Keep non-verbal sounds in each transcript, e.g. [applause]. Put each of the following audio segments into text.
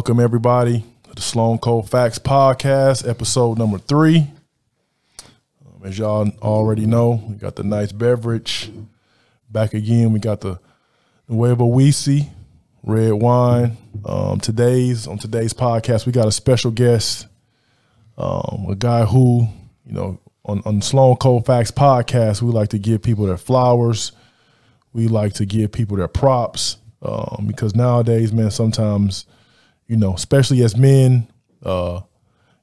Welcome everybody to the Sloan Cold Facts Podcast, episode number three. Um, as y'all already know, we got the nice beverage back again. We got the Nuevo Wisi red wine. Um, today's on today's podcast, we got a special guest, um, a guy who you know on on Sloan Cold Facts Podcast, we like to give people their flowers. We like to give people their props um, because nowadays, man, sometimes you know, especially as men, uh,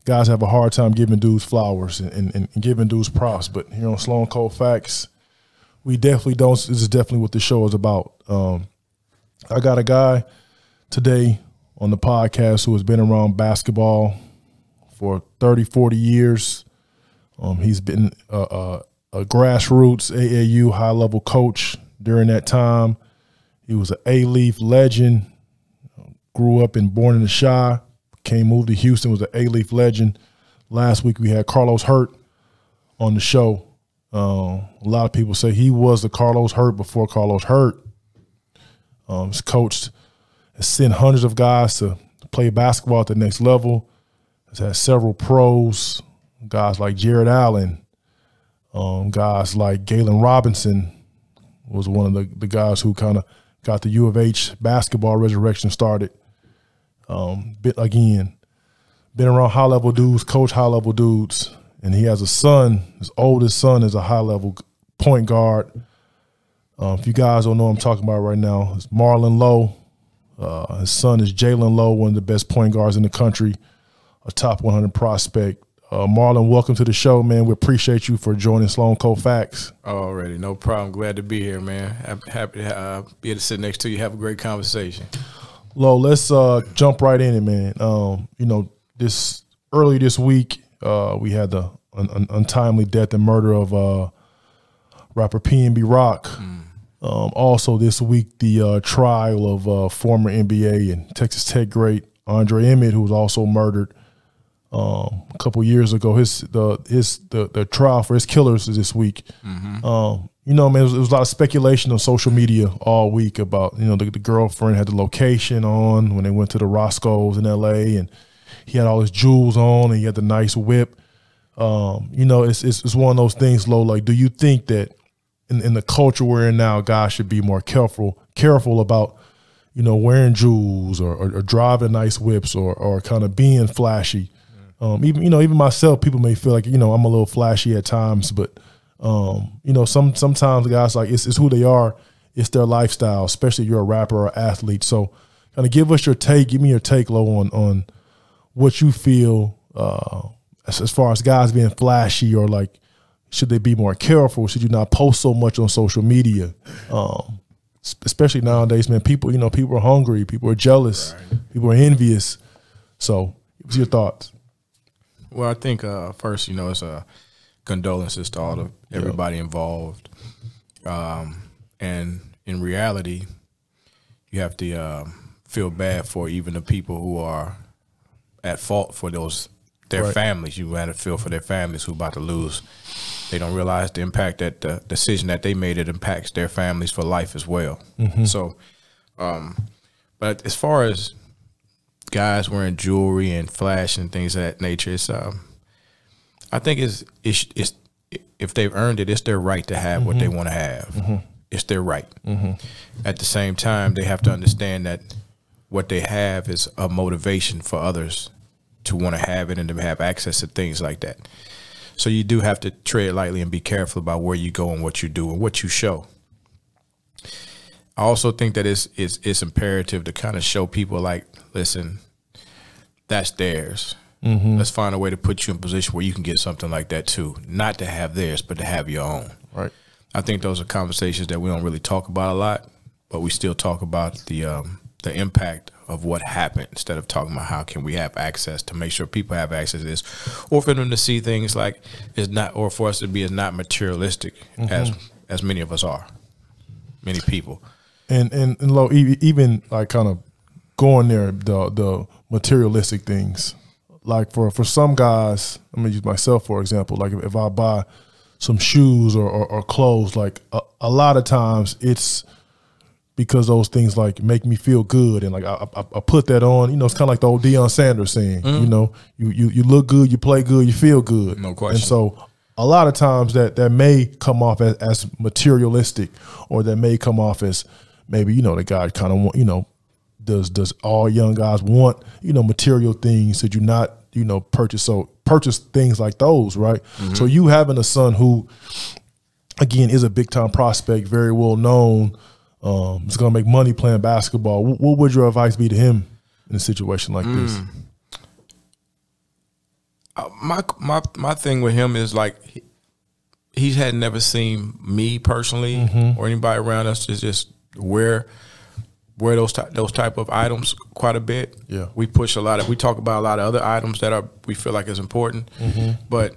guys have a hard time giving dudes flowers and, and, and giving dudes props. But here on Sloan Cold Facts, we definitely don't. This is definitely what the show is about. Um, I got a guy today on the podcast who has been around basketball for 30, 40 years. Um, he's been a, a, a grassroots AAU high level coach during that time. He was an Alief legend grew up and born in the Chi, came moved to Houston, was an Alief legend. Last week we had Carlos Hurt on the show. Uh, a lot of people say he was the Carlos Hurt before Carlos Hurt. Um, he's coached, has sent hundreds of guys to play basketball at the next level. Has had several pros, guys like Jared Allen, um, guys like Galen Robinson was one of the, the guys who kind of got the U of H basketball resurrection started. Um, bit again, been around high level dudes, coach high level dudes, and he has a son. His oldest son is a high level point guard. Um, if you guys don't know I'm talking about right now, it's Marland Lowe. Uh, his son is Jaland Lowe, one of the best point guards in the country, a top 100 prospect. Uh, Marland, welcome to the show, man. We appreciate you for joining Sloan Cold Facts. Already, no problem. Glad to be here, man. Happy to uh, be able to sit next to you, have a great conversation. Lo, let's uh, jump right in it, man. Um, you know, this early this week, uh, we had the un- un- untimely death and murder of uh, rapper PNB Rock. Mm. Um, also, this week, the uh, trial of uh, former NBA and Texas Tech great Andre Emmett, who was also murdered um, a couple years ago. His the his the, the trial for his killers is this week. Mm-hmm. Um, you know, man, there was, there was, a lot of speculation on social media all week about, you know, the, the, girlfriend had the location on when they went to the Roscoe's in L.A. and he had all his jewels on and he had the nice whip. Um, you know, it's, it's, it's one of those things, low. Like, do you think that in, in the culture we're in now, guys should be more careful careful about, you know, wearing jewels or, or, or driving nice whips or or kind of being flashy? Um, even you know, even myself, people may feel like you know I'm a little flashy at times, but um, you know, some sometimes guys like it's, it's who they are, it's their lifestyle, especially if you're a rapper or athlete. So, kind of give us your take, give me your take, low on on what you feel uh, as, as far as guys being flashy or like should they be more careful? Should you not post so much on social media? Um, especially nowadays, man. People, you know, people are hungry, people are jealous, right. people are envious. So, what's your thoughts? Well, I think uh, first, you know, it's a condolences to all of everybody yep. involved. Um, and in reality, you have to uh, feel bad for even the people who are at fault for those their right. families. You have to feel for their families who about to lose. They don't realize the impact that the decision that they made it impacts their families for life as well. Mm-hmm. So, um, but as far as guys wearing jewelry and flash and things of that nature, it's um, I think it's it's, it's if they've earned it, it's their right to have mm-hmm. what they mm-hmm. want to have. Mm-hmm. It's their right. Mm-hmm. At the same time, they have to understand that what they have is a motivation for others to want to have it and to have access to things like that. So you do have to tread lightly and be careful about where you go and what you do and what you show. I also think that it's it's, it's imperative to kind of show people like, listen, that's theirs Mm-hmm. Let's find a way to put you in a position where you can get something like that too. Not to have theirs, but to have your own. Right. I think those are conversations that we don't really talk about a lot, but we still talk about the um, the impact of what happened instead of talking about how can we have access to make sure people have access to this, or for them to see things like it's not, or for us to be as not materialistic mm-hmm. as as many of us are, many people. And and and low even like kind of going there the the materialistic things like for for some guys, I'm gonna use myself for example. Like if, if I buy some shoes or, or, or clothes, like a, a, lot of times it's because those things like make me feel good and like I, I, I put that on. You know, it's kind of like the old Deion Sanders saying. Mm-hmm. You know, you, you you look good, you play good, you feel good. No question. And so a lot of times that that may come off as, as materialistic, or that may come off as maybe you know the guy kind of want you know does does all young guys want you know material things? Should you not you know purchase so purchase things like those, right? So you having a son who again is a big time prospect, very well known. Um, is going to make money playing basketball. What, what would your advice be to him in a situation like this? my my my thing with him is like he, he had never seen me personally Mm-hmm. or anybody around us is just wear wear those ty- those type of items quite a bit. Yeah. we push a lot of we talk about a lot of other items that are we feel like is important, Mm-hmm. but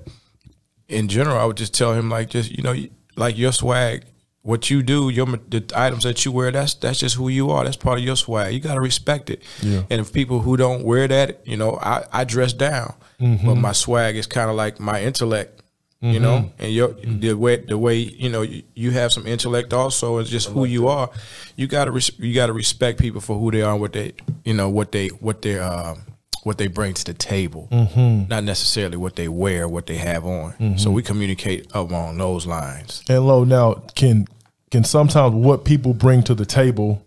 in general, I would just tell him like just you know like your swag. What you do, your the items that you wear, that's that's just who you are. That's part of your swag. You gotta respect it. Yeah. And if people who don't wear that, you know, I, I dress down, but my swag is kind of like my intellect, you know. And your the way the way you know you, you have some intellect also. It's just who you are. You gotta res- you gotta respect people for who they are, and what they you know what they what they uh, what they bring to the table, not necessarily what they wear, what they have on. So we communicate along those lines. And low now can can sometimes what people bring to the table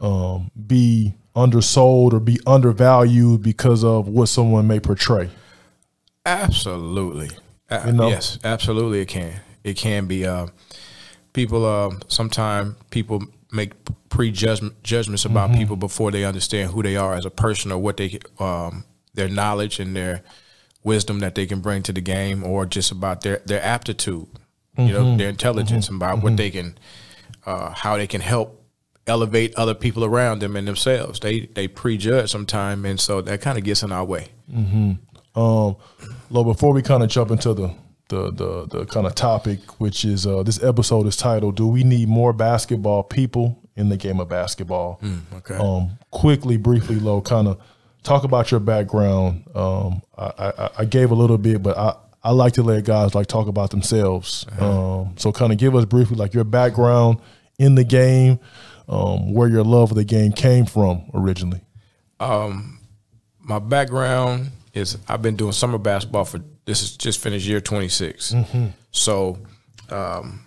um, be undersold or be undervalued because of what someone may portray. Absolutely. Uh, You know? Yes, absolutely. It can. It can be. Uh, people. Uh, Sometimes people make prejudgment judgments about Mm-hmm. people before they understand who they are as a person or what they um, their knowledge and their wisdom that they can bring to the game, or just about their their aptitude. You Mm-hmm. know, their intelligence about what they can, uh, how they can help elevate other people around them and themselves. They they prejudge sometime, and so that kind of gets in our way. Um, Lo, before we kind of jump into the the the, the kind of topic, which is uh, this episode is titled "Do We Need More Basketball People in the Game of Basketball?" okay. Um, quickly, briefly, Lo, kind of talk about your background. Um, I, I, I gave a little bit, but I. I like to let guys like talk about themselves. Um, so kind of give us briefly like your background in the game, um, where your love of the game came from originally. Um, my background is I've been doing summer basketball for this is just finished year 26. So um,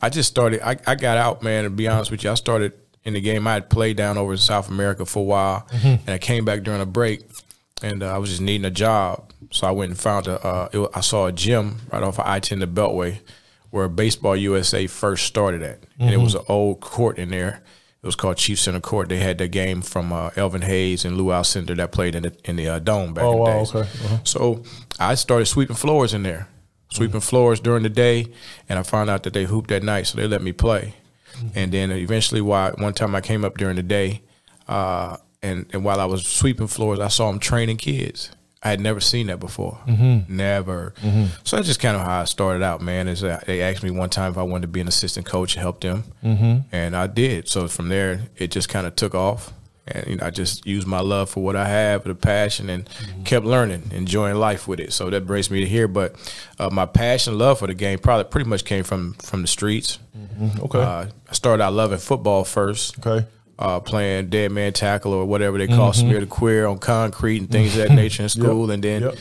I just started. I, I got out, man. To be honest with you, I started in the game. I had played down over in South America for a while, and I came back during a break, and uh, I was just needing a job. So I went and found a. Uh, it, I saw a gym right off of I ten the Beltway, where Baseball USA first started at, and it was an old court in there. It was called Chief Center Court. They had the game from uh, Elvin Hayes and Lou Alcindor that played in the in the uh, dome back Oh, in the wow, days. okay. Uh-huh. So I started sweeping floors in there, sweeping floors during the day, and I found out that they hooped at night, so they let me play. And then eventually, why one time I came up during the day, uh, and and while I was sweeping floors, I saw them training kids. I had never seen that before, mm-hmm. never. Mm-hmm. So that's just kind of how I started out, man. Is they asked me one time if I wanted to be an assistant coach, and help them, mm-hmm. and I did. So from there, it just kind of took off and you know, I just used my love for what I have, the passion, and kept learning, enjoying life with it. So that brings me to here. But uh, my passion, love for the game, probably pretty much came from from the streets. Okay. Uh, I started out loving football first. okay. Uh, playing dead man tackle or whatever they call smear the queer on concrete and things of that [laughs] nature in school, and then Yep.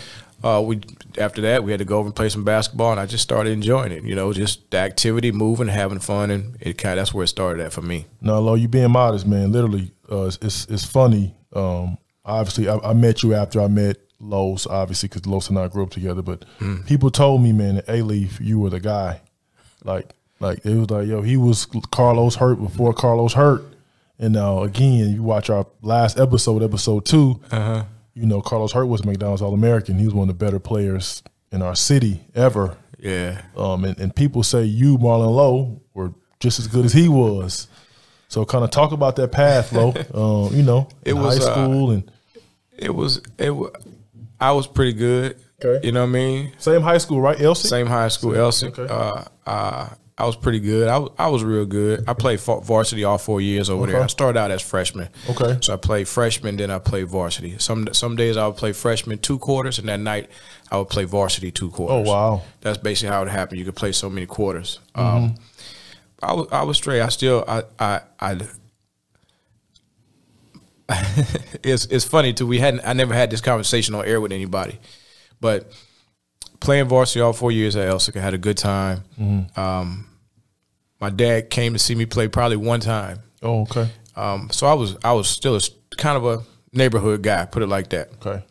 uh, we after that we had to go over and play some basketball, and I just started enjoying it. You know, just the activity, moving, having fun, and it kind of that's where it started at for me. No, Lo, you being modest, man. Literally, uh, it's, it's funny. Um, obviously, I, I met you after I met Los, obviously, because Los and I grew up together. But people told me, man, Alief, you were the guy. Like, like it was like, yo, he was Carlos hurt before Carlos hurt. And now again, you watch our last episode, episode 2 You know, Carlos Hurt was McDonald's All American. He was one of the better players in our city ever. Yeah. Um, and, and people say you, Marland Lowe, were just as good as he was. So kind of talk about that path, Lowe. um, [laughs] you know, It was, high uh, school and It was it. I was pretty good. Okay. You know what I mean? same high school, right? Elsie. Same high school, Elsie. Okay. Uh, uh, I was pretty good. I, was- I was real good. I played varsity all four years over there. I started out as freshman. Okay. So I played freshman, then I played varsity. Some some days I would play freshman two quarters, and that night I would play varsity two quarters. Oh, wow. That's basically how it happened. You could play so many quarters. Mm-hmm. Um, I was I was straight. I still I I I. [laughs] it's it's funny too. We hadn't I never had this conversation on air with anybody, but playing varsity all four years at Elsik, I had a good time. Mm-hmm. Um, my dad came to see me play probably one time. Oh, okay. Um, so I was I was still a, kind of a neighborhood guy, put it like that. Okay.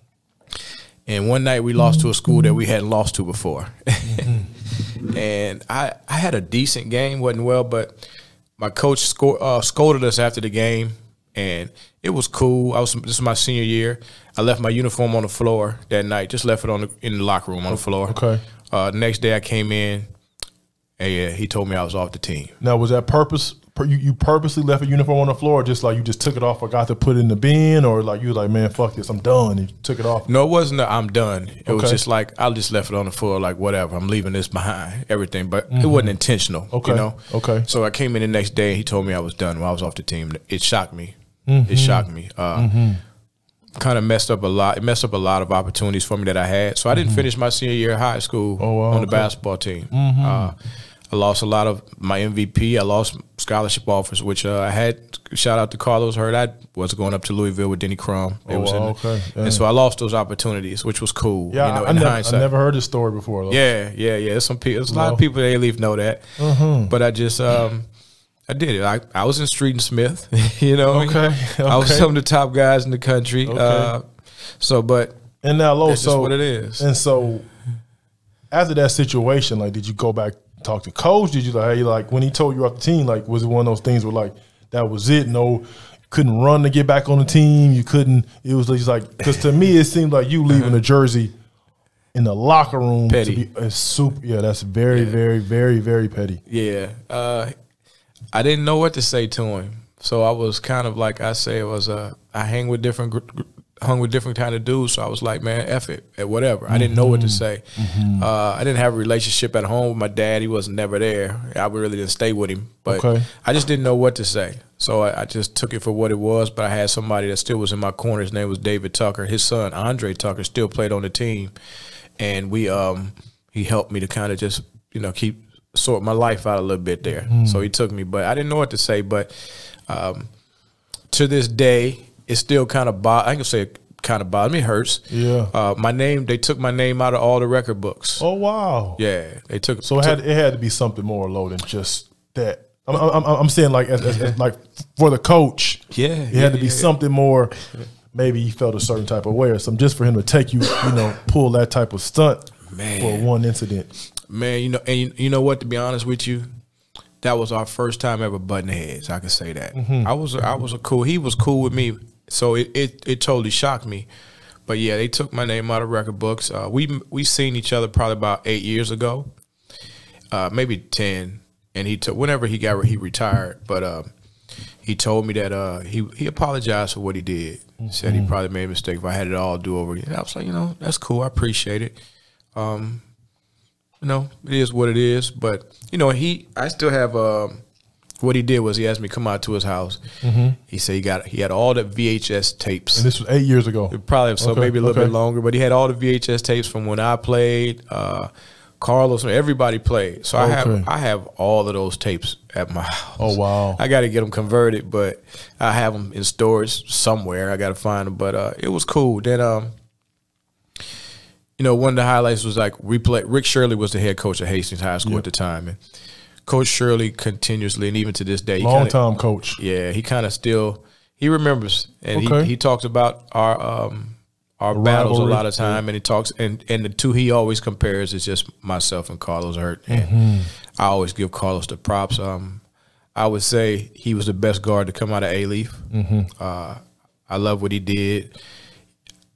And one night we lost to a school that we hadn't lost to before. [laughs] and I, I had a decent game, wasn't well, but my coach sco- uh, scolded us after the game, and it was cool. I was this is my senior year. I left my uniform on the floor that night. Just left it on the in the locker room on the floor. Okay. Uh, next day I came in, and uh, he told me I was off the team. Now, was that purpose? per- You, you purposely left a uniform on the floor, or just like you just took it off, forgot to put it in the bin, or like you was like, man, fuck this, I'm done, and you took it off. No, it wasn't. i I'm done. It was just like I just left it on the floor, like whatever. I'm leaving this behind, everything. But it wasn't intentional. Mm-hmm. Okay. You know. Okay. So I came in the next day. and He told me I was done. When I was off the team. It shocked me. Mm-hmm. It shocked me. Uh, Kind of messed up a lot. It messed up a lot of opportunities for me that I had. So I didn't finish my senior year of high school Mm-hmm. Oh, wow, on the okay. Mm-hmm. basketball team. Uh, I lost a lot of my MVP. I lost scholarship offers, which uh, I had. Shout out to Carlos Hurd. I was going up to Louisville with Denny Crum. It Oh, was in okay. Yeah. And so I lost those opportunities, which was cool. Yeah, you know, I, never, I never heard this story before. though. Yeah, yeah, yeah. There's some people. There's a lot No. of people that leave know that. But I just, um, I did it. I, I was in Street and Smith. [laughs] you know. I? Okay, I was some of the top guys in the country. Okay. Uh, so, but And now, Lo, That's just so what it is. And so, after that situation, like, did you go back talk to coach? Did you like, hey, like when he told you off the team, like, was it one of those things where like that was it? No, couldn't run to get back on the team. You couldn't. It was just like because to me it seemed like you leaving the jersey in the locker room Petty. to be a super. Yeah, that's very, very, very, very petty. yeah, uh, I didn't know what to say to him. So I was kind of like I say, it was uh, I hang with different, gr- hung with different kind of dudes. So I was like, man, F it, eh, whatever. I didn't know what to say. Uh, I didn't have a relationship at home with my dad. He was never there. I really didn't stay with him. But Okay. I just didn't know what to say. So I, I just took it for what it was. But I had somebody that still was in my corner. His name was David Tucker. His son, Andre Tucker, still played on the team. And we um he helped me to kind of just, you know, keep sort my life out a little bit there. So he took me. But I didn't know what to say. But um to this day, it still kind of bo- I can say it kind of bothers me. It hurts. Yeah. Uh, my name, they took my name out of all the record books. Oh wow. Yeah, they took. So it took- had it had to be something more low than just that. I'm, I'm, I'm saying like as, as, as like for the coach. Yeah, it yeah, had to be yeah. something more. Maybe he felt a certain type of way or something, just for him to take you, you know, pull that type of stunt Man. for one incident. Man, you know, and you, you know what? To be honest with you, that was our first time ever butting heads. I can say that. I was I was a cool. He was cool with me, so it it, it totally shocked me. But yeah, they took my name out of record books. Uh, we we seen each other probably about eight years ago, uh, maybe ten. And he took whenever he got he retired, but um, he told me that uh, he he apologized for what he did. Said he probably made a mistake. If I had it all do over again, I was like, you know, that's cool. I appreciate it you know, it is what it is. But you know, he, I still have. Um, what he did was he asked me to come out to his house. He said he got he had all the VHS tapes. And this was eight years ago. Probably so Okay, maybe a little okay. bit longer, but he had all the VHS tapes from when I played. Uh, Carlos, everybody played. So I have I have all of those tapes at my [laughs] house. Oh, wow. I got to get them converted, but I have them in storage somewhere. I got to find them, but uh, it was cool. Then um, you know, one of the highlights was like we play. Rick Shirley was the head coach at Hastings High School at the time, and Coach Shirley continuously, and even to this day, Long kinda- time coach. yeah, he kind of still he remembers, and Okay. he he talks about our um our battles a lot of time, and he talks and and the two he always compares is just myself and Carlos Hurt, and Mm-hmm. I always give Carlos the props. Um, I would say he was the best guard to come out of Alief. Mm-hmm. Uh, I love what he did.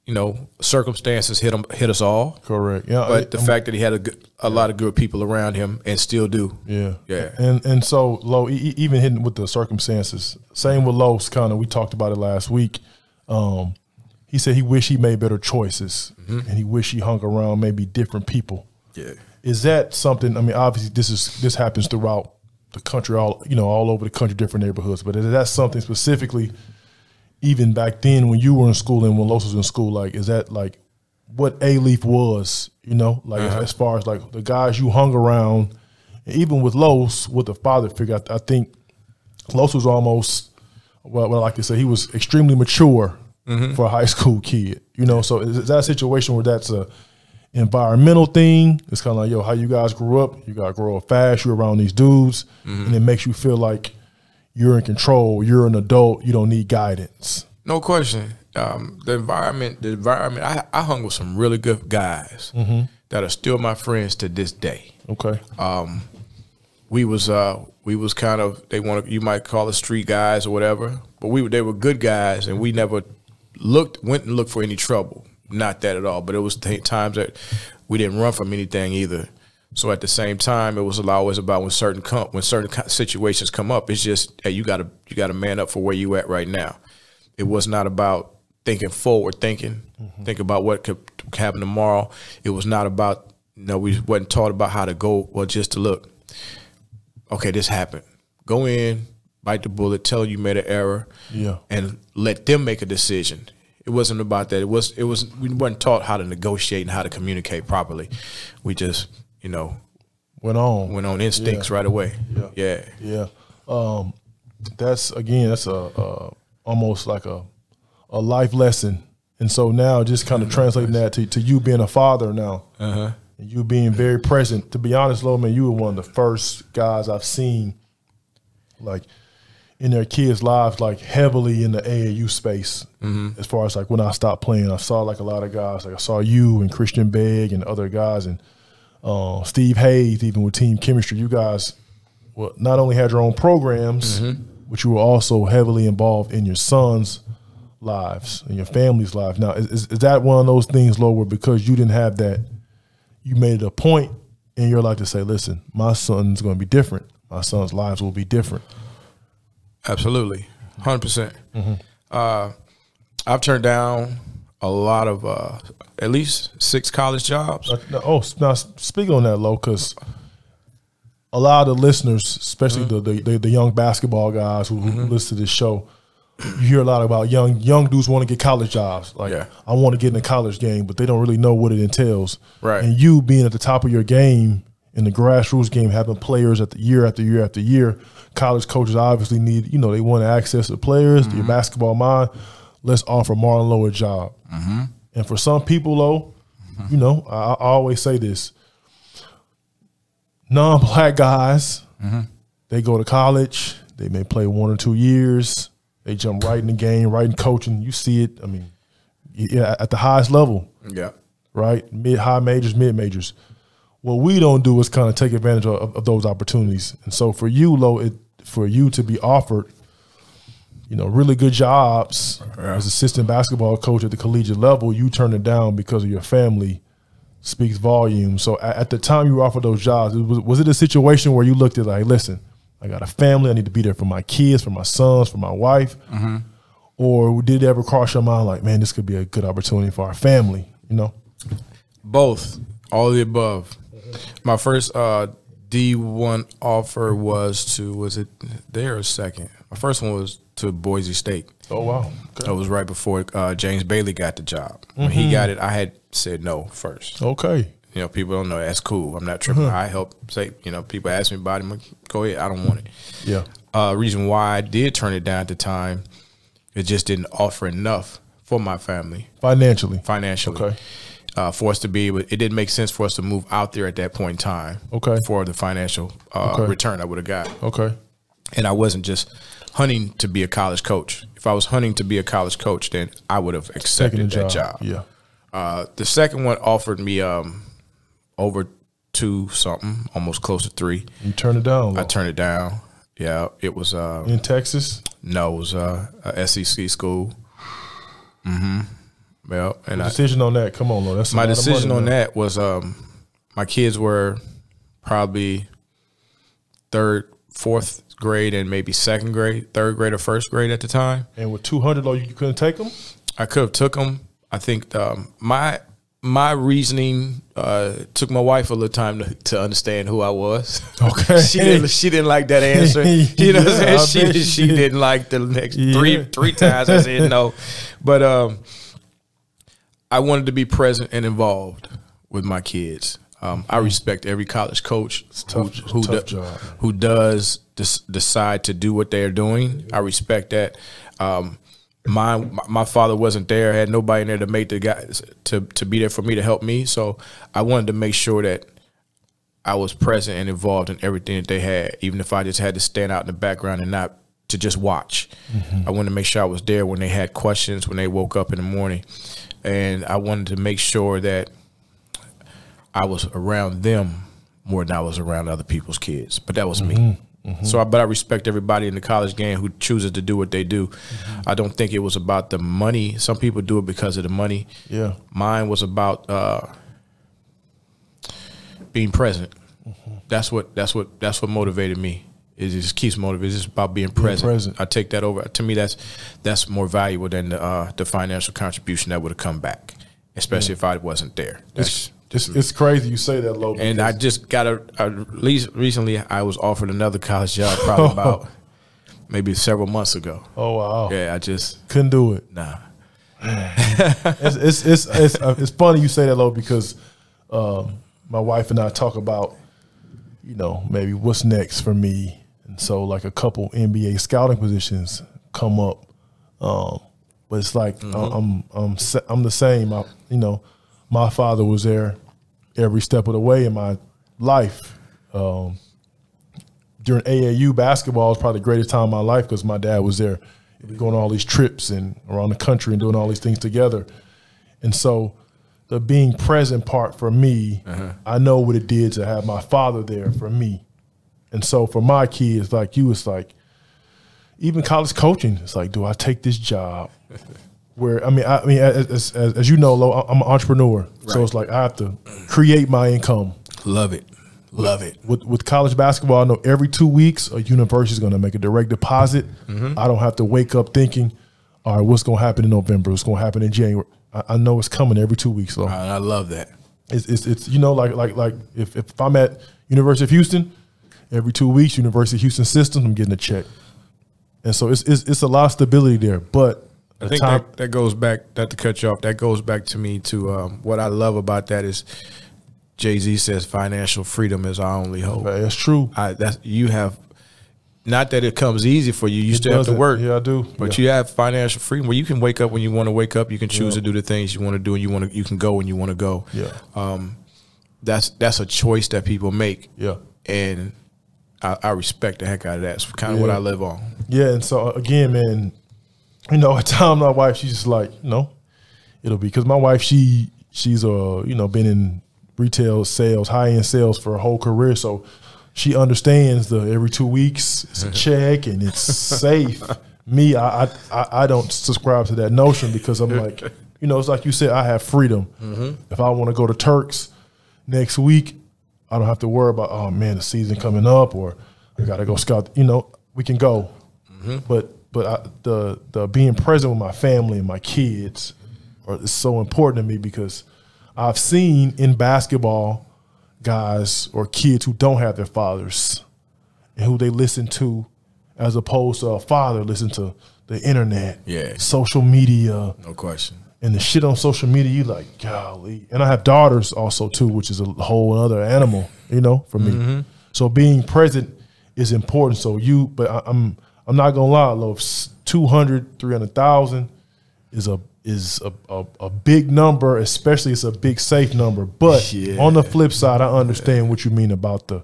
You know, circumstances hit him, hit us all. Correct. Yeah. But the I'm- fact that he had a, good, a lot of good people around him and still do. Yeah, Yeah. and and so Low, even hitting with the circumstances. Same with Lowe's kind of. We talked about it last week. Um, he said he wished he made better choices, and he wished he hung around maybe different people. Yeah. Is that something? I mean, obviously, this is this happens throughout the country, all you know, all over the country, different neighborhoods. But is that something specifically, even back then when you were in school and when Los was in school? Like, is that like what Alief was? You know, like uh-huh. as far as like the guys you hung around, And even with Los, with the father figure, I, I think Los was almost well, what I like to say, he was extremely mature mm-hmm. for a high school kid. You know, so is, is that a situation where that's a environmental thing? It's kind of like, yo, how you guys grew up. You got to grow up fast. You're around these dudes, mm-hmm. and it makes you feel like you're in control. You're an adult. You don't need guidance. No question. Um, the environment, the environment. I, I hung with some really good guys that are still my friends to this day. Okay. We was uh we was kind of they want you might call us street guys or whatever, but we were they were good guys and we never looked went and looked for any trouble. Not that at all, but it was t- times that we didn't run from anything either. So at the same time, it was always about when certain come when certain situations come up. It's just hey, you got to you got to man up for where you at right now. It was not about thinking forward thinking, mm-hmm. think about what could happen tomorrow. It was not about you know we wasn't taught about how to go well just to look. Okay, this happened. Go in, bite the bullet, tell you made an error, Yeah. and let them make a decision. It wasn't about that. It was it was we weren't taught how to negotiate and how to communicate properly. We just you know Went on. went on instincts right away. Yeah. yeah. Yeah, um, that's again, that's a, a almost like a a life lesson, and so now just kind of translating that to, to you being a father now, Uh-huh. and you being very present. To be honest, Lo, man, you were one of the first guys I've seen, like in their kids' lives, like heavily in the AAU space. As far as like when I stopped playing, I saw like a lot of guys. Like I saw you and Christian Begg and other guys, and uh, Steve Hayes, even with team chemistry. You guys well, not only had your own programs, but you were also heavily involved in your sons' lives and your family's lives. Now, is, is, is that one of those things, Lord, where because you didn't have that, you made it a point in your life to say, listen, my son's going to be different. My son's lives will be different. Absolutely, 100 percent. Uh, I've turned down a lot of uh, at least six college jobs. Uh, now- oh, now speak on that, low, because a lot of the listeners, especially the, the, the the young basketball guys who, who listen to this show, you hear a lot about young young dudes want to get college jobs. Like, Yeah. I want to get in the college game, but they don't really know what it entails. Right. And you being at the top of your game in the grassroots game, having players at the year after year after year, college coaches obviously need, you know, they want to access to players, your basketball mind. Let's offer Marland Lowe a job. Mm-hmm. And for some people, though, mm-hmm. you know, I, I always say this: non-black guys, mm-hmm. they go to college, they may play one or two years, they jump right in the game, right in coaching. You see it. I mean, yeah, at the highest level, Yeah, right? Mid, high majors, mid majors. What we don't do is kind of take advantage of, of those opportunities. And so for you, Lo, it for you to be offered, you know, really good jobs as assistant basketball coach at the collegiate level, you turn it down because of your family speaks volumes. So at, at the time you were offered those jobs, was, was it a situation where you looked at like, listen, I got a family, I need to be there for my kids, for my sons, for my wife, or did it ever cross your mind like, man, this could be a good opportunity for our family? You know, both, all the above. My first uh, D one offer was to was it there or second? My first one was to Boise State. oh wow, That was right before uh, James Bailey got the job. When he got it, I had said no first. okay, You know, people don't know that's cool. I'm not tripping. I help say, you know, people ask me about it. Like, Go ahead. I don't want it. yeah, Uh, reason why I did turn it down at the time, it just didn't offer enough for my family financially, financially. Okay. Uh, for us to be able, it didn't make sense for us to move out there at that point in time. Okay. For the financial uh, Okay. return I would have got, okay, and I wasn't just hunting to be a college coach. If I was hunting to be a college coach, then I would have accepted that job, job. yeah, Uh, the second one offered me um, over two something, almost close to three. you turn it down. I turned it down. Yeah, it was uh, in Texas, no, it was uh, a SEC school. Mm-hmm. Well, and I, decision on that. Come on. That's my decision money, on man. that was um, my kids were probably third, fourth grade, and maybe second grade, third grade or first grade at the time. And with two hundred, Lo, you couldn't take them. I could have took them. I think um, my my reasoning uh, took my wife a little time to, to understand who I was. Okay. [laughs] she didn't. She didn't like that answer. [laughs] You know, what I'm Yeah, saying? she she she did. didn't like the next Yeah. three three times. I said no, but um, I wanted to be present and involved with my kids. Um, I respect every college coach tough- who who, do- who does decide to do what they're doing. I respect that. Um, my my father wasn't there; had nobody in there to make the guys to to be there for me to help me. So I wanted to make sure that I was present and involved in everything that they had, even if I just had to stand out in the background and not to just watch. I wanted to make sure I was there when they had questions, when they woke up in the morning, and I wanted to make sure that I was around them more than I was around other people's kids. But that was me. So, I, but I respect everybody in the college game who chooses to do what they do. I don't think it was about the money. Some people do it because of the money. Yeah. Mine was about uh, being present. That's what that's what that's what motivated me. It just keeps motivated. It's just about being present. present. I take that over. To me, that's that's more valuable than the, uh, the financial contribution that would have come back, especially if I wasn't there. That's It's, it's crazy you say that, Lo. and I just got a, a least recently I was offered another college job probably [laughs] about maybe several months ago. oh wow, Yeah, I just couldn't do it. nah. [laughs] it's it's it's it's, uh, it's funny you say that, Lo, because um, my wife and I talk about, you know, maybe what's next for me, and so like a couple NBA scouting positions come up, um, but it's like Mm-hmm. I'm I'm I'm, I'm the same. I, you know, my father was there every step of the way in my life. Um, during AAU basketball was probably the greatest time of my life because my dad was there, going on all these trips and around the country and doing all these things together. And so the being present part for me, I know what it did to have my father there for me. And so for my kids, like you, it's like even college coaching. It's like, do I take this job? [laughs] Where I mean, I, I mean, as, as, as you know, Lo, I'm an entrepreneur, so it's like I have to create my income Love it. Love it. with with college basketball, I know every two weeks a university is going to make a direct deposit. Mm-hmm. I don't have to wake up thinking, all right, what's going to happen in November? What's going to happen in January? I, I know it's coming every two weeks. though. I, I love that. it's, it's it's you know like like like if if I'm at University of Houston, every two weeks University of Houston system, I'm getting a check, and so it's it's, it's a lot of stability there. But I think time, that, that goes back. Not to cut you off, that goes back to me to um, what I love about that is Jay Z says financial freedom is our only hope. that's true. I that's you have not that it comes easy for you. You still have to work. Yeah, I do. But Yeah. you have financial freedom where you can wake up when you want to wake up. You can choose to do the things you want to do, and you want to you can go when you want to go. Yeah. Um, that's that's a choice that people make. Yeah. And I, I respect the heck out of that. It's kind of what I live on. Yeah, and so again, man, you know, [laughs] at times my wife, she's just like, no, it'll be because my wife, she she's uh, you know, been in retail sales, high end sales for her whole career, so she understands the every two weeks it's a [laughs] check and it's safe. Me, I, I I I don't subscribe to that notion because I'm like, [laughs] you know, it's like you said, I have freedom. If I want to go to Turks next week, I don't have to worry about oh man, the season coming up or I got to go scout. You know, we can go, but but I, the the being present with my family and my kids are, is so important to me because I've seen in basketball guys or kids who don't have their fathers and who they listen to as opposed to a father listen to the internet, Yeah. social media, No question. and the shit on social media, you like, golly. And I have daughters also too, which is a whole other animal, you know, for me. Mm-hmm. So being present is important. So you, but I, I'm I'm not gonna lie, Lo, if 200, 300,000 is a is a, a, a big number, especially it's a big safe number. But Yeah. on the flip side, I understand what you mean about the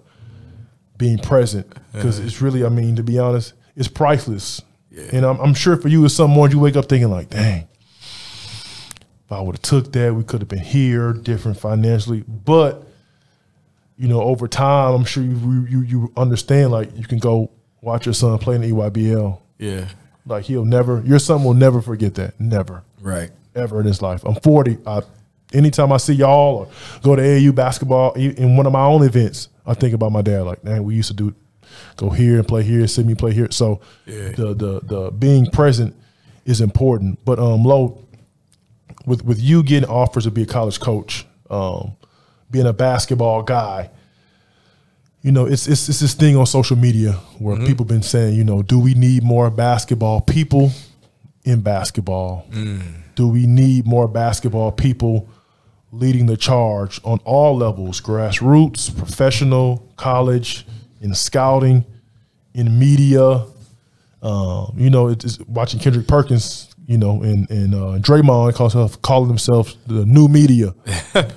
being present because it's really, I mean, to be honest, it's priceless. And I'm, I'm sure for you, it's some morning you wake up thinking like, dang, if I would have took that, we could have been here, different financially. But you know, over time, I'm sure you you you understand like you can go watch your son play in the EYBL. Yeah. Like he'll never, your son will never forget that, never, Right. ever in his life. I'm 40. I, anytime I see y'all or go to AAU basketball in one of my own events, I think about my dad. Like, man, we used to do, go here and play here, see me play here. So Yeah. the the the being present is important. But um, Lo, with with you getting offers to be a college coach, um, being a basketball guy, you know, it's it's, it's this thing on social media where people been saying, you know, do we need more basketball people in basketball? Do we need more basketball people leading the charge on all levels grassroots, professional, college, in scouting, in media. Um, you know, it's, it's watching Kendrick Perkins, you know, and and uh, Draymond calls himself, calling themselves the new media.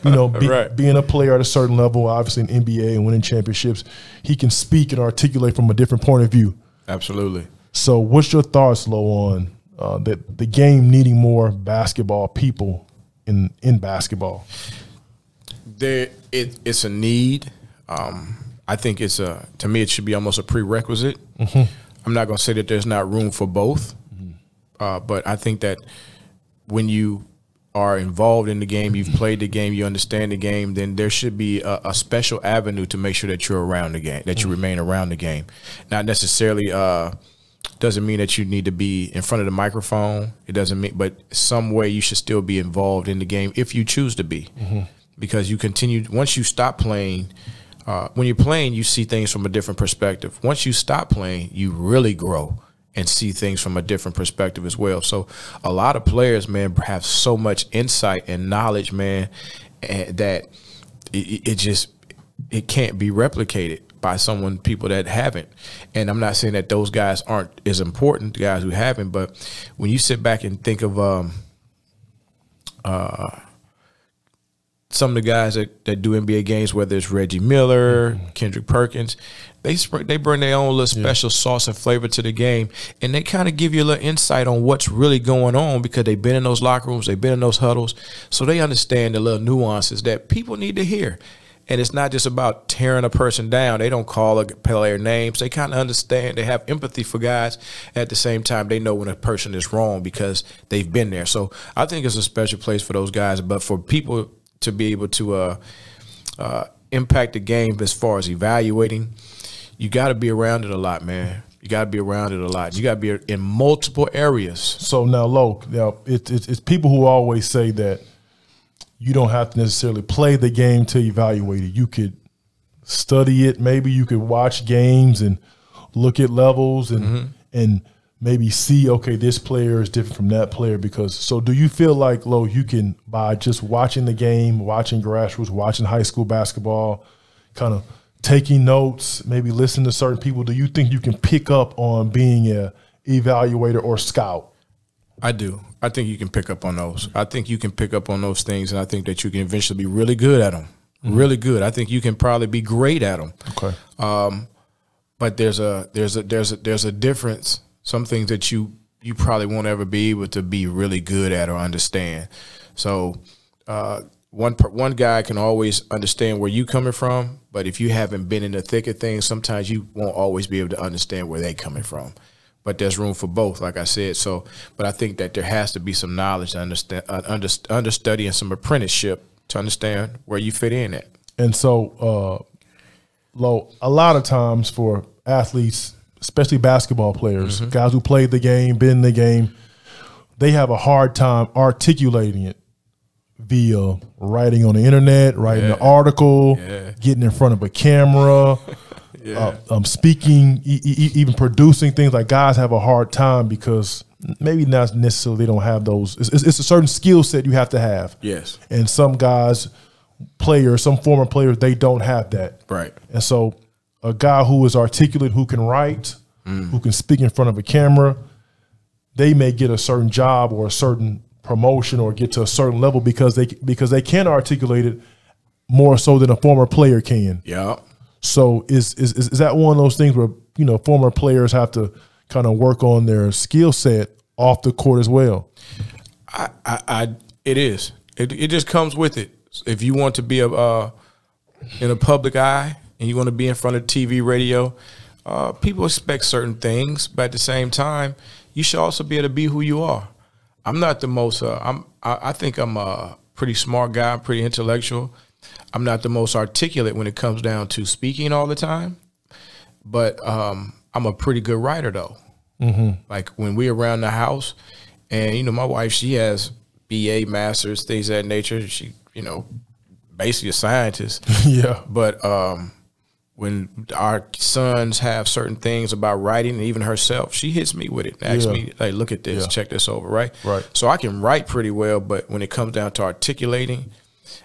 You know, [laughs] be, Right. being a player at a certain level, obviously in NBA and winning championships, he can speak and articulate from a different point of view. Absolutely. So, what's your thoughts, Lo, on uh, that the game needing more basketball people in in basketball? there it, it's a need. Um, I think it's a to me it should be almost a prerequisite. I'm not going to say that there's not room for both, uh, but I think that when you are involved in the game, you've played the game, you understand the game, then there should be a, a special avenue to make sure that you're around the game, that you remain around the game. Not necessarily uh, doesn't mean that you need to be in front of the microphone. It doesn't mean, but some way you should still be involved in the game if you choose to be, because you continue. Once you stop playing, uh, when you're playing, you see things from a different perspective. Once you stop playing, you really grow and see things from a different perspective as well. So a lot of players, man, have so much insight and knowledge, man, and that it, it just it can't be replicated by someone people that haven't. And I'm not saying that those guys aren't as important, the guys who haven't, but when you sit back and think of um, uh, some of the guys that, that do NBA games, whether it's Reggie Miller, Kendrick Perkins, they sp- they bring their own little special sauce and flavor to the game, and they kind of give you a little insight on what's really going on because they've been in those locker rooms, they've been in those huddles, so they understand the little nuances that people need to hear. And it's not just about tearing a person down. They don't call a player names. They kind of understand. They have empathy for guys. At the same time, they know when a person is wrong because they've been there. So I think it's a special place for those guys. But for people to be able to uh, uh, impact the game as far as evaluating, you got to be around it a lot, man. You got to be around it a lot. You got to be in multiple areas. So now, Lo, now it, it, it's people who always say that you don't have to necessarily play the game to evaluate it. You could study it. Maybe you could watch games and look at levels and and maybe see okay this player is different from that player because so do you feel like Lo you can by just watching the game, watching grassroots, watching high school basketball, kind of taking notes, maybe listening to certain people, do you think you can pick up on being a evaluator or scout? I do. I think you can pick up on those. I think you can pick up on those things, and I think that you can eventually be really good at them. Mm-hmm. Really good. I think you can probably be great at them. Okay. Um, but there's a there's a there's a there's a difference. Some things that you you probably won't ever be able to be really good at or understand. So uh, one one guy can always understand where you're coming from, but if you haven't been in the thick of things, sometimes you won't always be able to understand where they're coming from. But there's room for both, like I said. So, but I think that there has to be some knowledge, to understand, uh, under, understudy, and some apprenticeship to understand where you fit in at. And so, uh, Lo, a lot of times for athletes, especially basketball players, guys who played the game, been in the game, they have a hard time articulating it via writing on the internet, writing an article, Yeah. getting in front of a camera, [laughs] uh, um, speaking, e- e- even producing things. Like guys have a hard time because maybe not necessarily they don't have those. It's, it's, it's a certain skill set you have to have. Yes. And some guys, players, some former players, they don't have that. Right. And so, a guy who is articulate, who can write, who can speak in front of a camera, they may get a certain job or a certain promotion or get to a certain level because they because they can articulate it more so than a former player can. Yeah. So is is is is that one of those things where you know former players have to kind of work on their skill set off the court as well? I, I, I it is. It, it just comes with it. If you want to be a uh, in a public eye and you want to be in front of TV, radio, uh, people expect certain things, but at the same time, you should also be able to be who you are. I'm not the most. Uh, I'm. I, I think I'm a pretty smart guy. Pretty intellectual. I'm not the most articulate when it comes down to speaking all the time, but um, I'm a pretty good writer though. Like when we're around the house, and you know, my wife, she has BA, masters, things of that nature. She, you know, basically a scientist. [laughs] yeah. But um, when our sons have certain things about writing, and even herself, she hits me with it. Asks Yeah. me, like, look at this, Yeah. check this over, right? Right. So I can write pretty well, but when it comes down to articulating,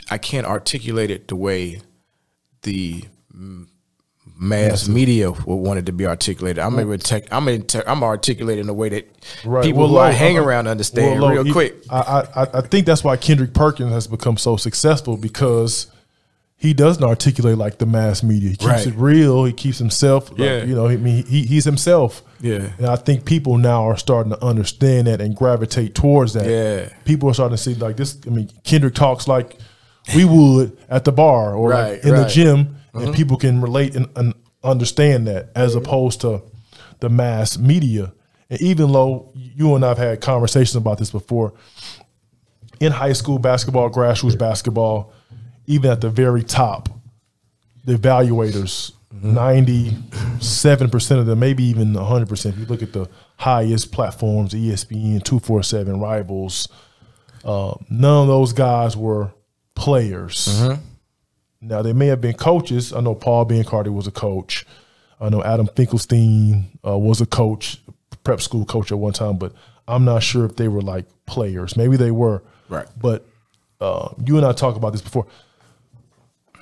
I can't articulate it the way the mass media would want it to be articulated. I'm able to I'm in I'm articulating the way that right. people well, who I hang uh, around understand well, real quick. I, I I think that's why Kendrick Perkins has become so successful because he doesn't articulate like the mass media. He keeps right. it real. He keeps himself. Like, yeah. You know, I mean, he, he's himself. Yeah. And I think people now are starting to understand that and gravitate towards that. Yeah. People are starting to see like this. I mean, Kendrick talks like we would at the bar or right, like in right. the gym, mm-hmm. and people can relate and, and understand that as opposed to the mass media. And even though you and I've had conversations about this before, in high school basketball, grassroots basketball even at the very top, the evaluators, mm-hmm. 97% of them, maybe even 100%. If you look at the highest platforms, ESPN, 247, Rivals, uh, none of those guys were players. Mm-hmm. Now, they may have been coaches. I know Paul Biancardi was a coach. I know Adam Finkelstein uh, was a coach, prep school coach at one time, but I'm not sure if they were like players. Maybe they were. Right. But uh, you and I talked about this before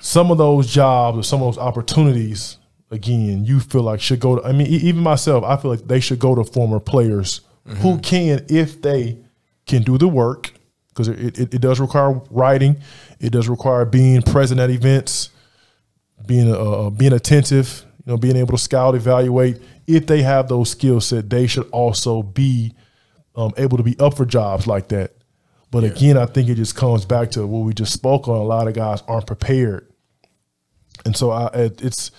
some of those jobs or some of those opportunities, again, you feel like should go to, I mean, even myself, I feel like they should go to former players mm-hmm. who can, if they can do the work, because it, it, it, does require writing, it does require being present at events, being uh, being attentive, you know, being able to scout, evaluate. If they have those skill set, they should also be um, able to be up for jobs like that. But yeah. again, I think it just comes back to what we just spoke on. A lot of guys aren't prepared and so I, it's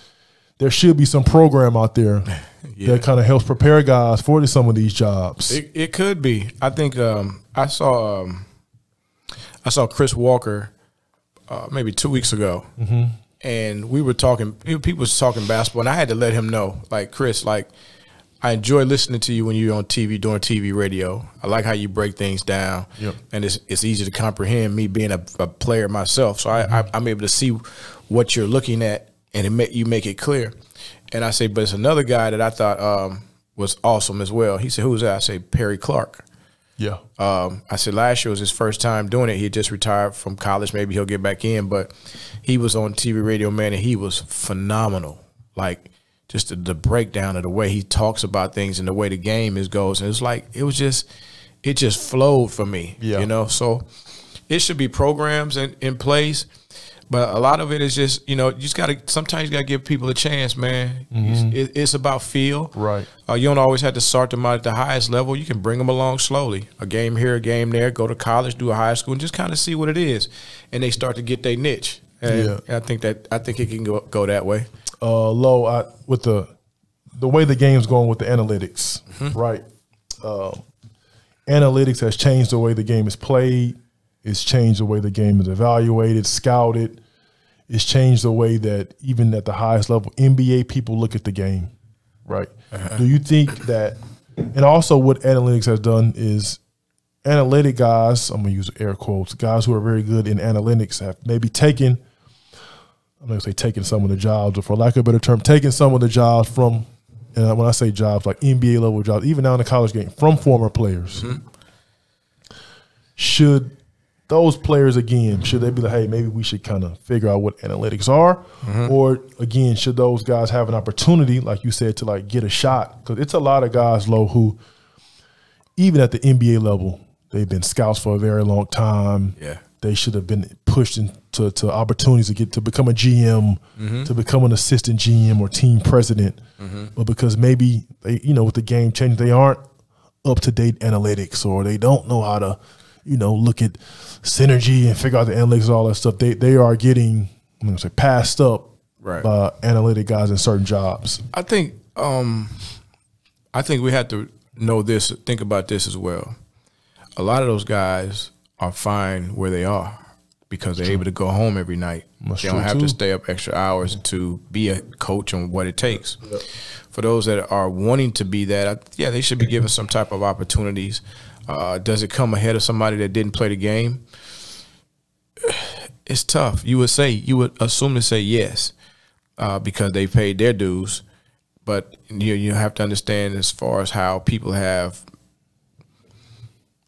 there should be some program out there [laughs] yeah. that kind of helps prepare guys for some of these jobs. It, it could be. I think um, I saw um, I saw Chris Walker uh, maybe two weeks ago, mm-hmm. and we were talking. People was talking basketball, and I had to let him know, like Chris, like I enjoy listening to you when you're on TV doing TV radio. I like how you break things down, yep. and it's it's easy to comprehend. Me being a, a player myself, so mm-hmm. I, I I'm able to see what you're looking at, and it make, you make it clear. And I say, but it's another guy that I thought um, was awesome as well. He said, "Who's that?" I say, "Perry Clark." Yeah. Um, I said last year was his first time doing it. He just retired from college. Maybe he'll get back in, but he was on TV radio, man, and he was phenomenal. Like just the, the breakdown of the way he talks about things and the way the game is goes. And it's like it was just it just flowed for me. Yeah. You know, so it should be programs in, in place but a lot of it is just you know you just gotta sometimes you gotta give people a chance, man. Mm-hmm. It, it's about feel. Right. Uh, you don't always have to start them out at the highest level. You can bring them along slowly. A game here, a game there. Go to college, do a high school, and just kind of see what it is, and they start to get their niche. And yeah. I think that I think it can go go that way. Uh, low I, with the the way the game's going with the analytics, mm-hmm. right? Uh, analytics has changed the way the game is played. It's changed the way the game is evaluated, scouted. It's changed the way that even at the highest level, NBA people look at the game, right? Uh-huh. Do you think that, and also what analytics has done is analytic guys, I'm gonna use air quotes, guys who are very good in analytics have maybe taken, I'm not gonna say taking some of the jobs, or for lack of a better term, taking some of the jobs from, and when I say jobs, like NBA level jobs, even now in the college game, from former players. Mm-hmm. Should those players again, should they be like, hey, maybe we should kind of figure out what analytics are, mm-hmm. or again, should those guys have an opportunity, like you said, to like get a shot? Because it's a lot of guys, low, who even at the NBA level, they've been scouts for a very long time. Yeah, they should have been pushed into to opportunities to get to become a GM, mm-hmm. to become an assistant GM or team president, mm-hmm. but because maybe they, you know, with the game change, they aren't up to date analytics or they don't know how to you know, look at synergy and figure out the analytics and all that stuff. They they are getting I'm gonna say passed up right. by analytic guys in certain jobs. I think um I think we have to know this, think about this as well. A lot of those guys are fine where they are because they're able to go home every night. That's they don't have too. to stay up extra hours to be a coach and what it takes. Yep. For those that are wanting to be that, yeah, they should be given some type of opportunities. Uh, does it come ahead of somebody that didn't play the game? [sighs] It's tough. You would say you would assume to say yes uh, because they paid their dues, but you you have to understand as far as how people have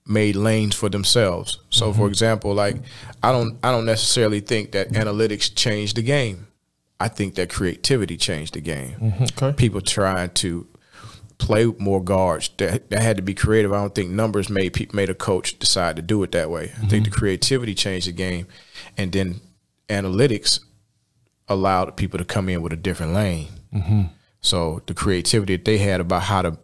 made lanes for themselves. So, for example, like I don't I don't necessarily think that analytics changed the game. I think that creativity changed the game. Okay. People trying to play more guards that, that had to be creative. I don't think numbers made made a coach decide to do it that way. I think the creativity changed the game, and then analytics allowed people to come in with a different lane. So the creativity that they had about how to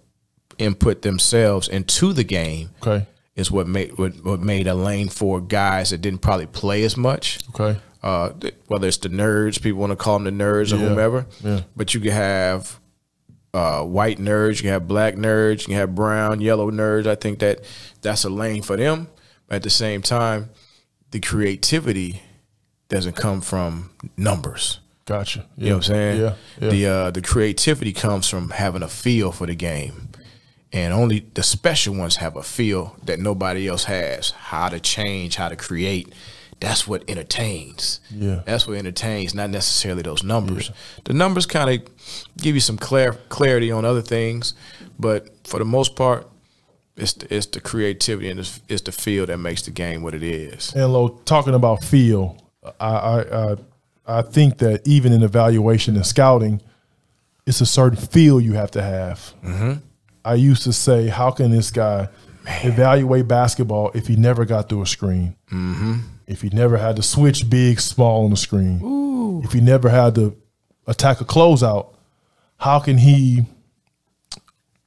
input themselves into the game Okay. is what made what, what made a lane for guys that didn't probably play as much. Okay. Uh, whether it's the nerds, people want to call them the nerds or Yeah, whomever. yeah. But you can have uh, white nerds, you can have black nerds, you can have brown, yellow nerds. I think that that's a lane for them. But at the same time, the creativity doesn't come from numbers. Gotcha. Yeah. You know what I'm saying? Yeah. yeah. The uh, the creativity comes from having a feel for the game, and only the special ones have a feel that nobody else has. How to change, how to create. That's what entertains. Yeah. That's what entertains, not necessarily those numbers. The numbers kind of give you some clar- clarity on other things, but for the most part, it's the, it's the creativity and it's, it's the feel that makes the game what it is. And Lo, talking about feel, I, I I I think that even in evaluation and scouting, it's a certain feel you have to have. Mm-hmm. I used to say, how can this guy evaluate basketball if he never got through a screen? Mm-hmm. If he never had to switch big, small on the screen? If he never had to attack a closeout, how can he?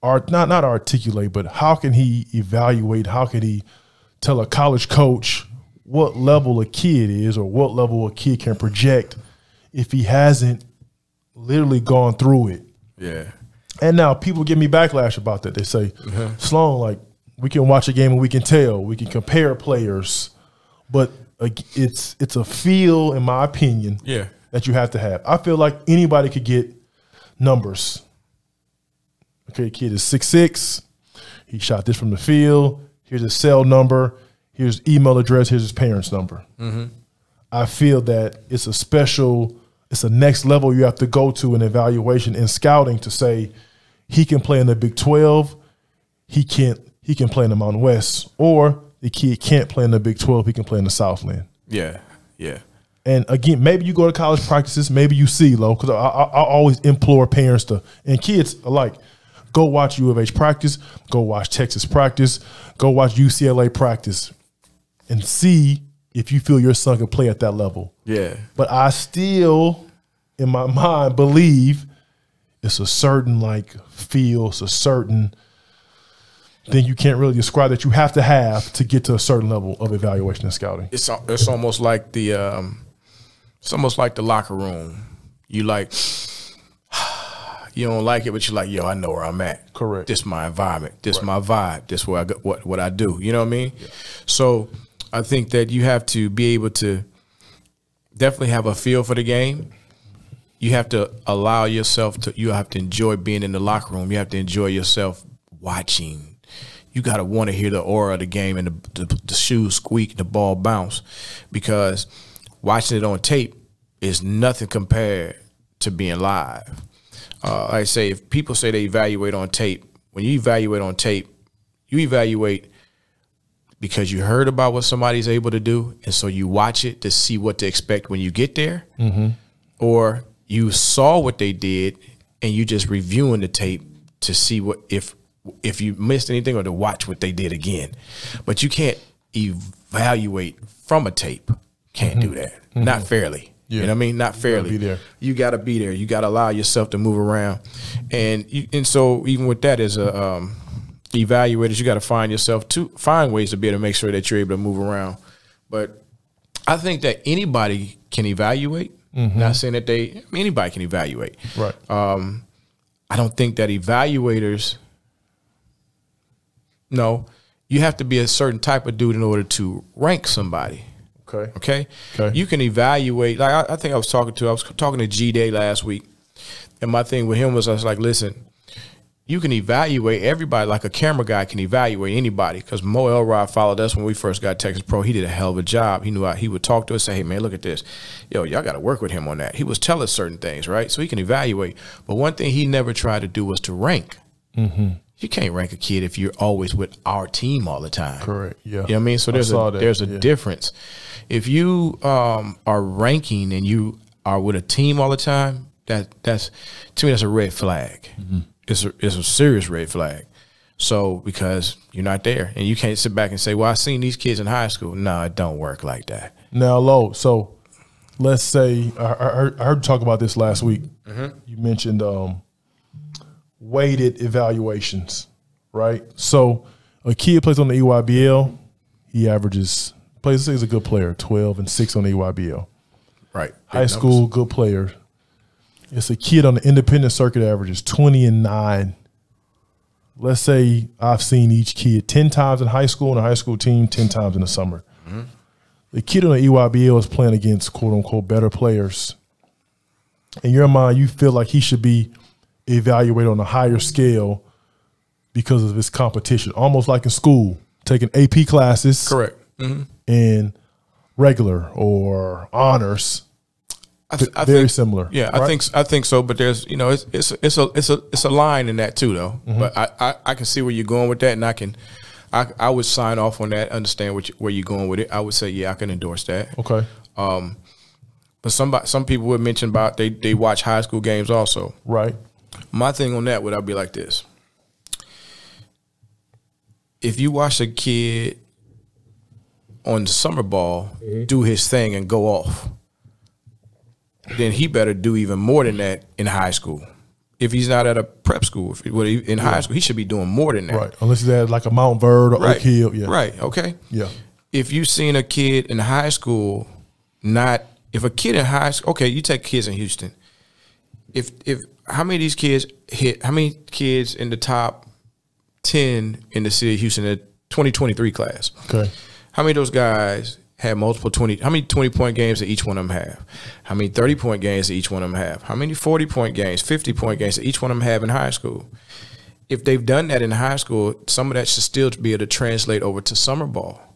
Art not not articulate, but how can he evaluate? How can he tell a college coach what level a kid is or what level a kid can project if he hasn't literally gone through it. Yeah. And now people give me backlash about that. They say, uh-huh. Sloan, like we can watch a game and we can tell, we can compare players, but it's it's a feel, in my opinion, Yeah. that you have to have. I feel like anybody could get numbers. Okay, kid is six six. He shot this from the field. Here's his cell number. Here's email address. Here's his parents' number. Mm-hmm. I feel that it's a special, it's a next level you have to go to in evaluation and scouting to say he can play in the Big Twelve. He can't. He can play in the Mountain West, or the kid can't play in the Big Twelve. He can play in the Southland. Yeah. Yeah. And again, maybe you go to college practices, maybe you see low because I, I, I always implore parents to and kids alike, go watch U of H practice, go watch Texas practice, go watch UCLA practice, and see if you feel your son can play at that level. Yeah. But I still, in my [laughs] mind, believe it's a certain like feel, it's a certain thing you can't really describe that you have to have to get to a certain level of evaluation and scouting. it's it's almost like the um, it's almost like the locker room. You like [sighs] you don't like it, but you're like, yo, I know where I'm at. Correct. This my environment. This my vibe. This where I go, what what I do. You know what I mean? So I think that you have to be able to definitely have a feel for the game. You have to allow yourself to. You have to enjoy being in the locker room. You have to enjoy yourself watching. You got to want to hear the aura of the game and the, the, the shoes squeak, the ball bounce, because watching it on tape is nothing compared to being live. Uh, like I say, if people say they evaluate on tape, when you evaluate on tape, you evaluate because you heard about what somebody's able to do, and so you watch it to see what to expect when you get there, or you saw what they did and you just reviewing the tape to see what if if you missed anything or to watch what they did again. But you can't evaluate from a tape. Can't do mm-hmm. that. Mm-hmm. Not fairly. You know what I mean? Not fairly. be there. You got to be there. You got to allow yourself to move around, and you, and so even with that as a uh, um, evaluators, you got to find yourself to find ways to be able to make sure that you're able to move around. But I think that anybody can evaluate. Mm-hmm. Not saying that they anybody can evaluate. Right. Um, I don't think that evaluators. No, you have to be a certain type of dude in order to rank somebody. okay. Okay. Okay. You can evaluate. Like I, I think I was talking to I was talking to G Day last week, and my thing with him was I was like, listen, you can evaluate everybody like a camera guy can evaluate anybody because Mo Elrod followed us when we first got Texas Pro. He did a hell of a job. He knew how, he would talk to us, say, "Hey man, look at this. Yo, y'all got to work with him on that." He was telling us certain things, right? So he can evaluate. But one thing he never tried to do was to rank. Mm-hmm. You can't rank a kid if you're always with our team all the time. Correct. Yeah. You know what I mean? So there's a that, there's a yeah. difference. If you um, are ranking and you are with a team all the time, that that's to me that's a red flag. Mm-hmm. It's a it's a serious red flag. So because you're not there and you can't sit back and say, "Well, I seen these kids in high school." No, it don't work like that. Now, low. So, let's say I, I, heard, I heard you talk about this last week. You mentioned um, weighted evaluations, right? So, a kid plays on the EYBL. He averages plays. say He's a good player, twelve and six on the EYBL. Right. High school, good player. It's a kid on the independent circuit averages twenty and nine. Let's say I've seen each kid ten times in high school and a high school team, ten times in the summer. Mm-hmm. The kid on the EYBL is playing against quote unquote better players. In your mind, you feel like he should be evaluated on a higher scale because of his competition, almost like in school, taking AP classes Correct. hmm and regular or honors. I, th- I Very think, similar. Yeah, I think I think so. But there's you know it's it's it's a it's a it's a line in that too though. Mm-hmm. But I, I I can see where you're going with that, and I can I I would sign off on that. Understand what you, where you're going with it. I would say yeah, I can endorse that. Okay. But somebody some people would mention about they they watch high school games also. Right. My thing on that would I be like this: if you watch a kid on summer ball mm-hmm. do his thing and go off, then he better do even more than that in high school. If he's not at a prep school, if well, in high school, he should be doing more than that. Right. Unless he's at like a Montverde or Right. Oak Hill. Yeah. Right. Okay. Yeah. If you've seen a kid in high school, not if a kid in high school, okay, you take kids in Houston. If if how many of these kids hit? How many kids in the top ten in the city of Houston in the 2023 class? Okay. How many of those guys had multiple 20? How many 20 point games that each one of them have? How many 30 point games that each one of them have? How many 40 point games, 50 point games that each one of them have in high school? If they've done that in high school, some of that should still be able to translate over to summer ball.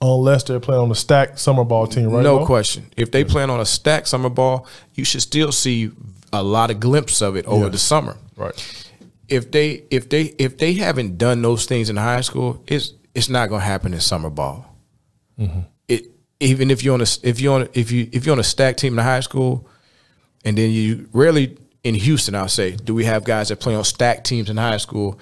Unless they're playing on the stacked summer ball team, right? no Mo? question. If they plan on a stacked summer ball, you should still see a lot of glimpse of it over Yes. the summer. Right. If they if they if they haven't done those things in high school, it's it's not going to happen in summer ball. Mm-hmm. It even if you're on a if you're on if you if you're on a stacked team in high school, and then you rarely in Houston, I'll say, do we have guys that play on stacked teams in high school,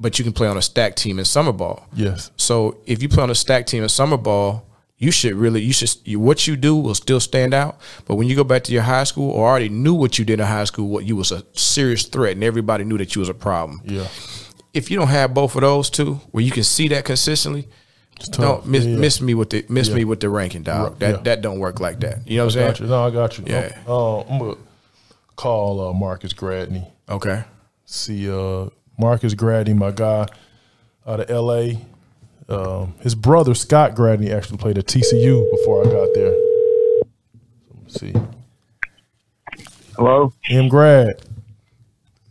but you can play on a stack team in summer ball. Yes. So if you play on a stack team in summer ball, you should really you should you, what you do will still stand out. But when you go back to your high school or already knew what you did in high school, what you was a serious threat, and everybody knew that you was a problem. Yeah. If you don't have both of those two, where you can see that consistently, don't miss, Yeah, miss me with the miss Yeah. me with the ranking, dog. Right, That yeah. that don't work like that. You know what I'm saying? you. No, I got you. Yeah. Uh, I'm gonna call uh, Marcus Gradney. Okay. See, uh, Marcus Gradney, my guy out of L.A. Um, his brother Scott Gradney actually played at TCU before I got there. Let's see, Hello, M. Grad,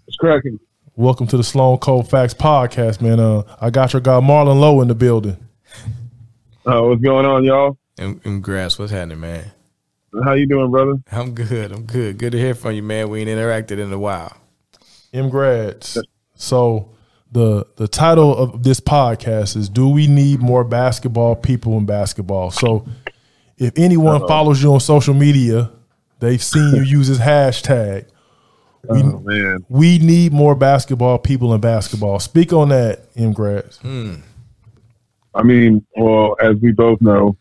it's cracking. welcome to the Sloan Cold Facts podcast, man. Uh, I got your guy Marland Lowe in the building. Uh, what's going on, y'all? And, and grass, what's happening, man? How you doing, brother? I'm good. I'm good. Good to hear from you, man. We ain't interacted in a while. M. Grads. So the the title of this podcast is "Do we need more basketball people in basketball?" So if anyone follows you on social media, they've seen you use this hashtag. We Oh man, we need more basketball people in basketball. Speak on that, M. Grads. Hmm. I mean, well, as we both know,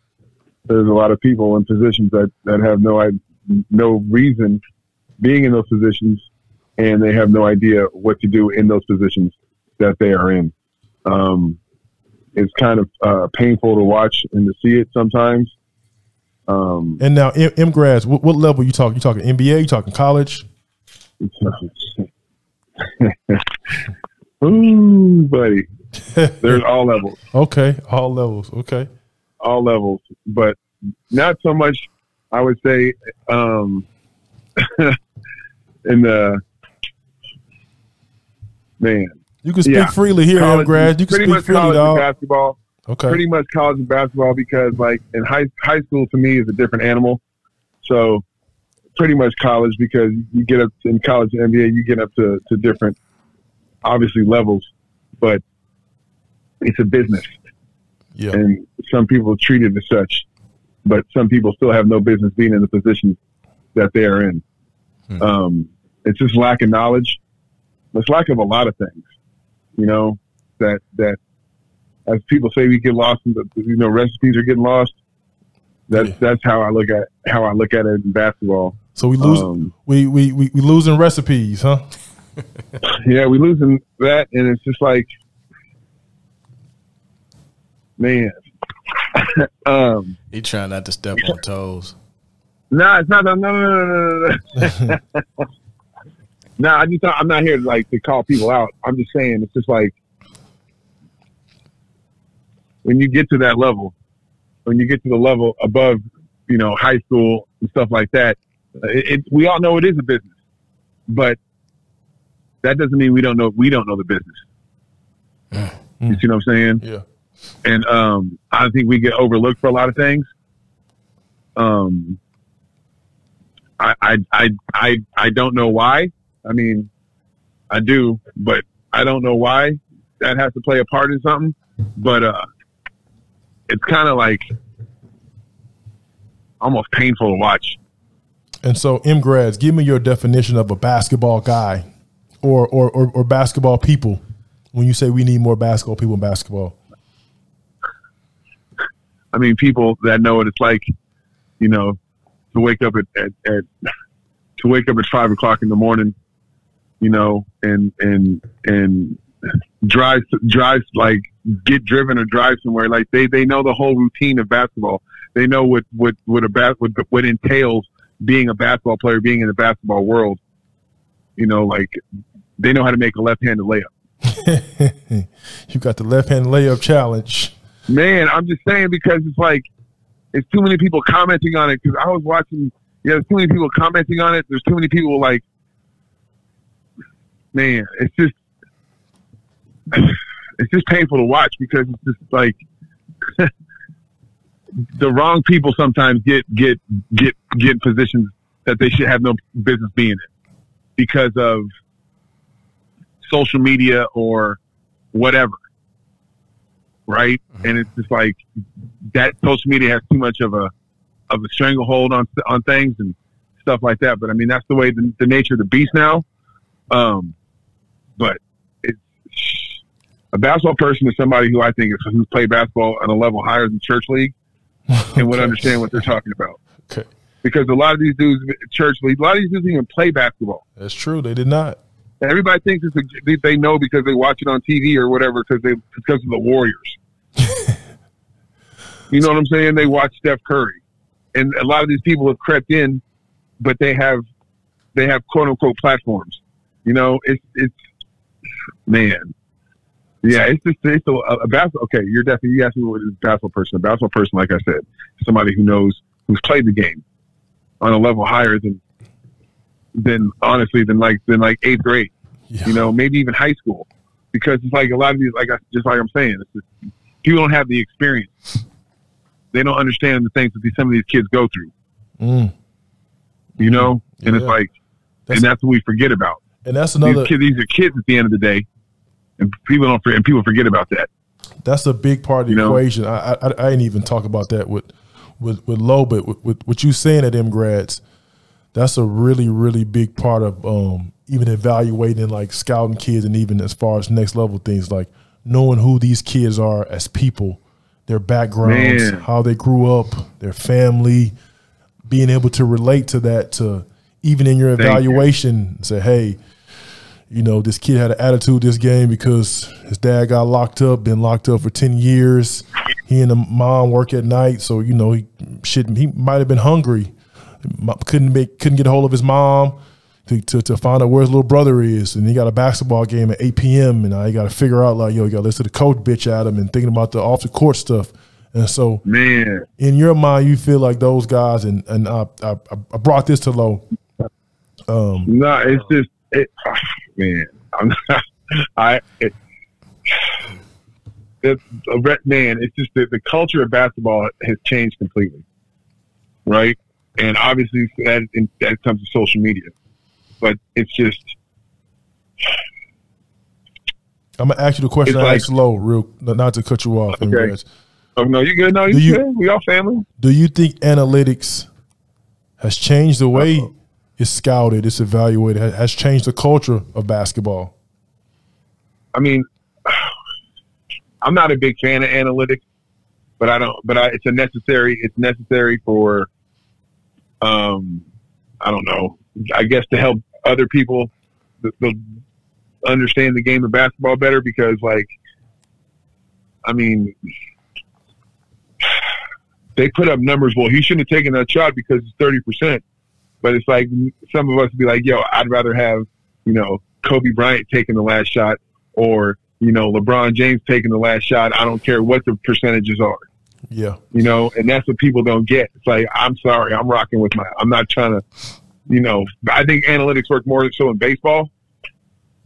there's a lot of people in positions that that have no no reason being in those positions, and they have no idea what to do in those positions that they are in. Um, it's kind of uh, painful to watch and to see it sometimes. Um, And now, M. M. Grads, what, what level you talking? You talking NBA? You talking college? [laughs] Ooh, buddy. [laughs] There's all levels, Okay, all levels. Okay, all levels, but not so much. I would say, um, [laughs] in the man, you can speak Yeah. freely here, college- Grads. You can pretty speak much freely, college dog. basketball. Okay, Pretty much college and basketball because, like, in high high school to me is a different animal. So, pretty much college because you get up in college and NBA, you get up to, to different, obviously levels. but it's a business, Yeah. and some people treat it as such, but some people still have no business being in the position that they are in. Hmm. Um, it's just lack of knowledge. It's lack of a lot of things, you know, that, that as people say, we get lost in the, you know, recipes are getting lost. That's, Yeah. that's how I look at, how I look at it in basketball. So we lose Um, we, we we we losing recipes, huh? [laughs] yeah, we losing that, and it's just like, man. [laughs] um, He trying not to step on toes. no, it's not. No, no, no, no, no, [laughs] no. I just I'm not here to like to call people out. I'm just saying it's just like when you get to that level, when you get to the level above, you know, high school and stuff like that. It, it, we all know it is a business, but that doesn't mean we don't know we don't know the business. You see what I'm saying? Yeah. and um, I think we get overlooked for a lot of things. Um, I, I, I, I, I don't know why. I mean, I do, but I don't know why that has to play a part in something. But uh, it's kind of like almost painful to watch. And so, M grads, give me your definition of a basketball guy, or or or, or basketball people. When you say we need more basketball people in basketball, I mean, people that know what it's like, you know, to wake up at, at, at to wake up at five o'clock in the morning, you know, and and and drive drive like get driven or drive somewhere. Like they they know the whole routine of basketball. They know what what what a bas- what, what entails being a basketball player, being in the basketball world. You know, like they know how to make a left-handed layup. [laughs] you got the left hand layup challenge. Man, I'm just saying because it's like it's too many people commenting on it. Because I was watching, yeah, there's too many people commenting on it. There's too many people like, man, it's just [sighs] it's just painful to watch because it's just like [laughs] the wrong people sometimes get get get get in positions that they should have no business being in because of social media or whatever right? And it's just like that social media has too much of a of a stranglehold on on things and stuff like that. But I mean, that's the way the, the nature of the beast now. Um, but it's a basketball person is somebody who I think is who's played basketball on a level higher than church league [laughs] and would understand what they're talking about. Okay, Because a lot of these dudes, church league, a lot of these dudes even play basketball. that's true. They did not. Everybody thinks it's a, they- they know because they watch it on TV or whatever because they because of the Warriors. [laughs] you know what I'm saying? They watch Steph Curry, and a lot of these people have crept in, but they have they have quote unquote platforms. You know, it's it's man, yeah, it's just it's a, a basketball. Okay, you're definitely you asked me what is a basketball person. A basketball person, like I said, somebody who knows who's played the game on a level higher than than honestly than like than like eighth grade Yeah. you know, maybe even high school, because it's like a lot of these, like I, just like I'm saying, it's just, people don't have the experience. They don't understand the things that these, some of these kids go through, Mm. you know, and it's like, That's- and that's what we forget about. And that's another. These kids, these are kids at the end of the day, and people don't, and people forget about that. That's a big part of the You know? equation. I, I I didn't even talk about that with with with low, but with, with what you saying at M grads, that's a really really big part of um, even evaluating like scouting kids and even as far as next level things like knowing who these kids are as people, their backgrounds, Man. how they grew up, their family, being able to relate to that to even in your Thank you. evaluation say, hey, you know, this kid had an attitude this game because his dad got locked up, been locked up for 10 years. He and the mom work at night. So, you know, he shit, he might have been hungry. Couldn't make, couldn't get a hold of his mom to, to, to find out where his little brother is. And he got a basketball game at 8 p.m. And I got to figure out like, yo, you got to listen to the coach bitch at him and thinking about the off the court stuff. And so Man, in your mind, you feel like those guys, and, and I, I, I brought this to low. Um, no, it's just, it, man, I'm not, [laughs] I, it, [sighs] it's a re- man, it's just that the culture of basketball has changed completely, right? And obviously that that comes to social media, but it's just [sighs] I'm gonna ask you the question I like- asked Low, real not to cut you off. Okay. Oh no, you good? No, you, you- good? We all family. Do you think analytics has changed the way it's scouted, it's evaluated, ha- has changed the culture of basketball? I mean, [sighs] I'm not a big fan of analytics, but I don't. But I, it's a necessary. It's necessary for, um, I don't know. I guess to help other people the, the, understand the game of basketball better because, like, I mean, [sighs] they put up numbers. Well, he shouldn't have taken that shot because it's thirty percent. But it's like some of us be like, "Yo, I'd rather have you know Kobe Bryant taking the last shot or you know LeBron James taking the last shot. I don't care what the percentages are, Yeah. you know, and that's what people don't get. It's like I'm sorry, I'm rocking with my. I'm not trying to, you know. I think analytics work more so in baseball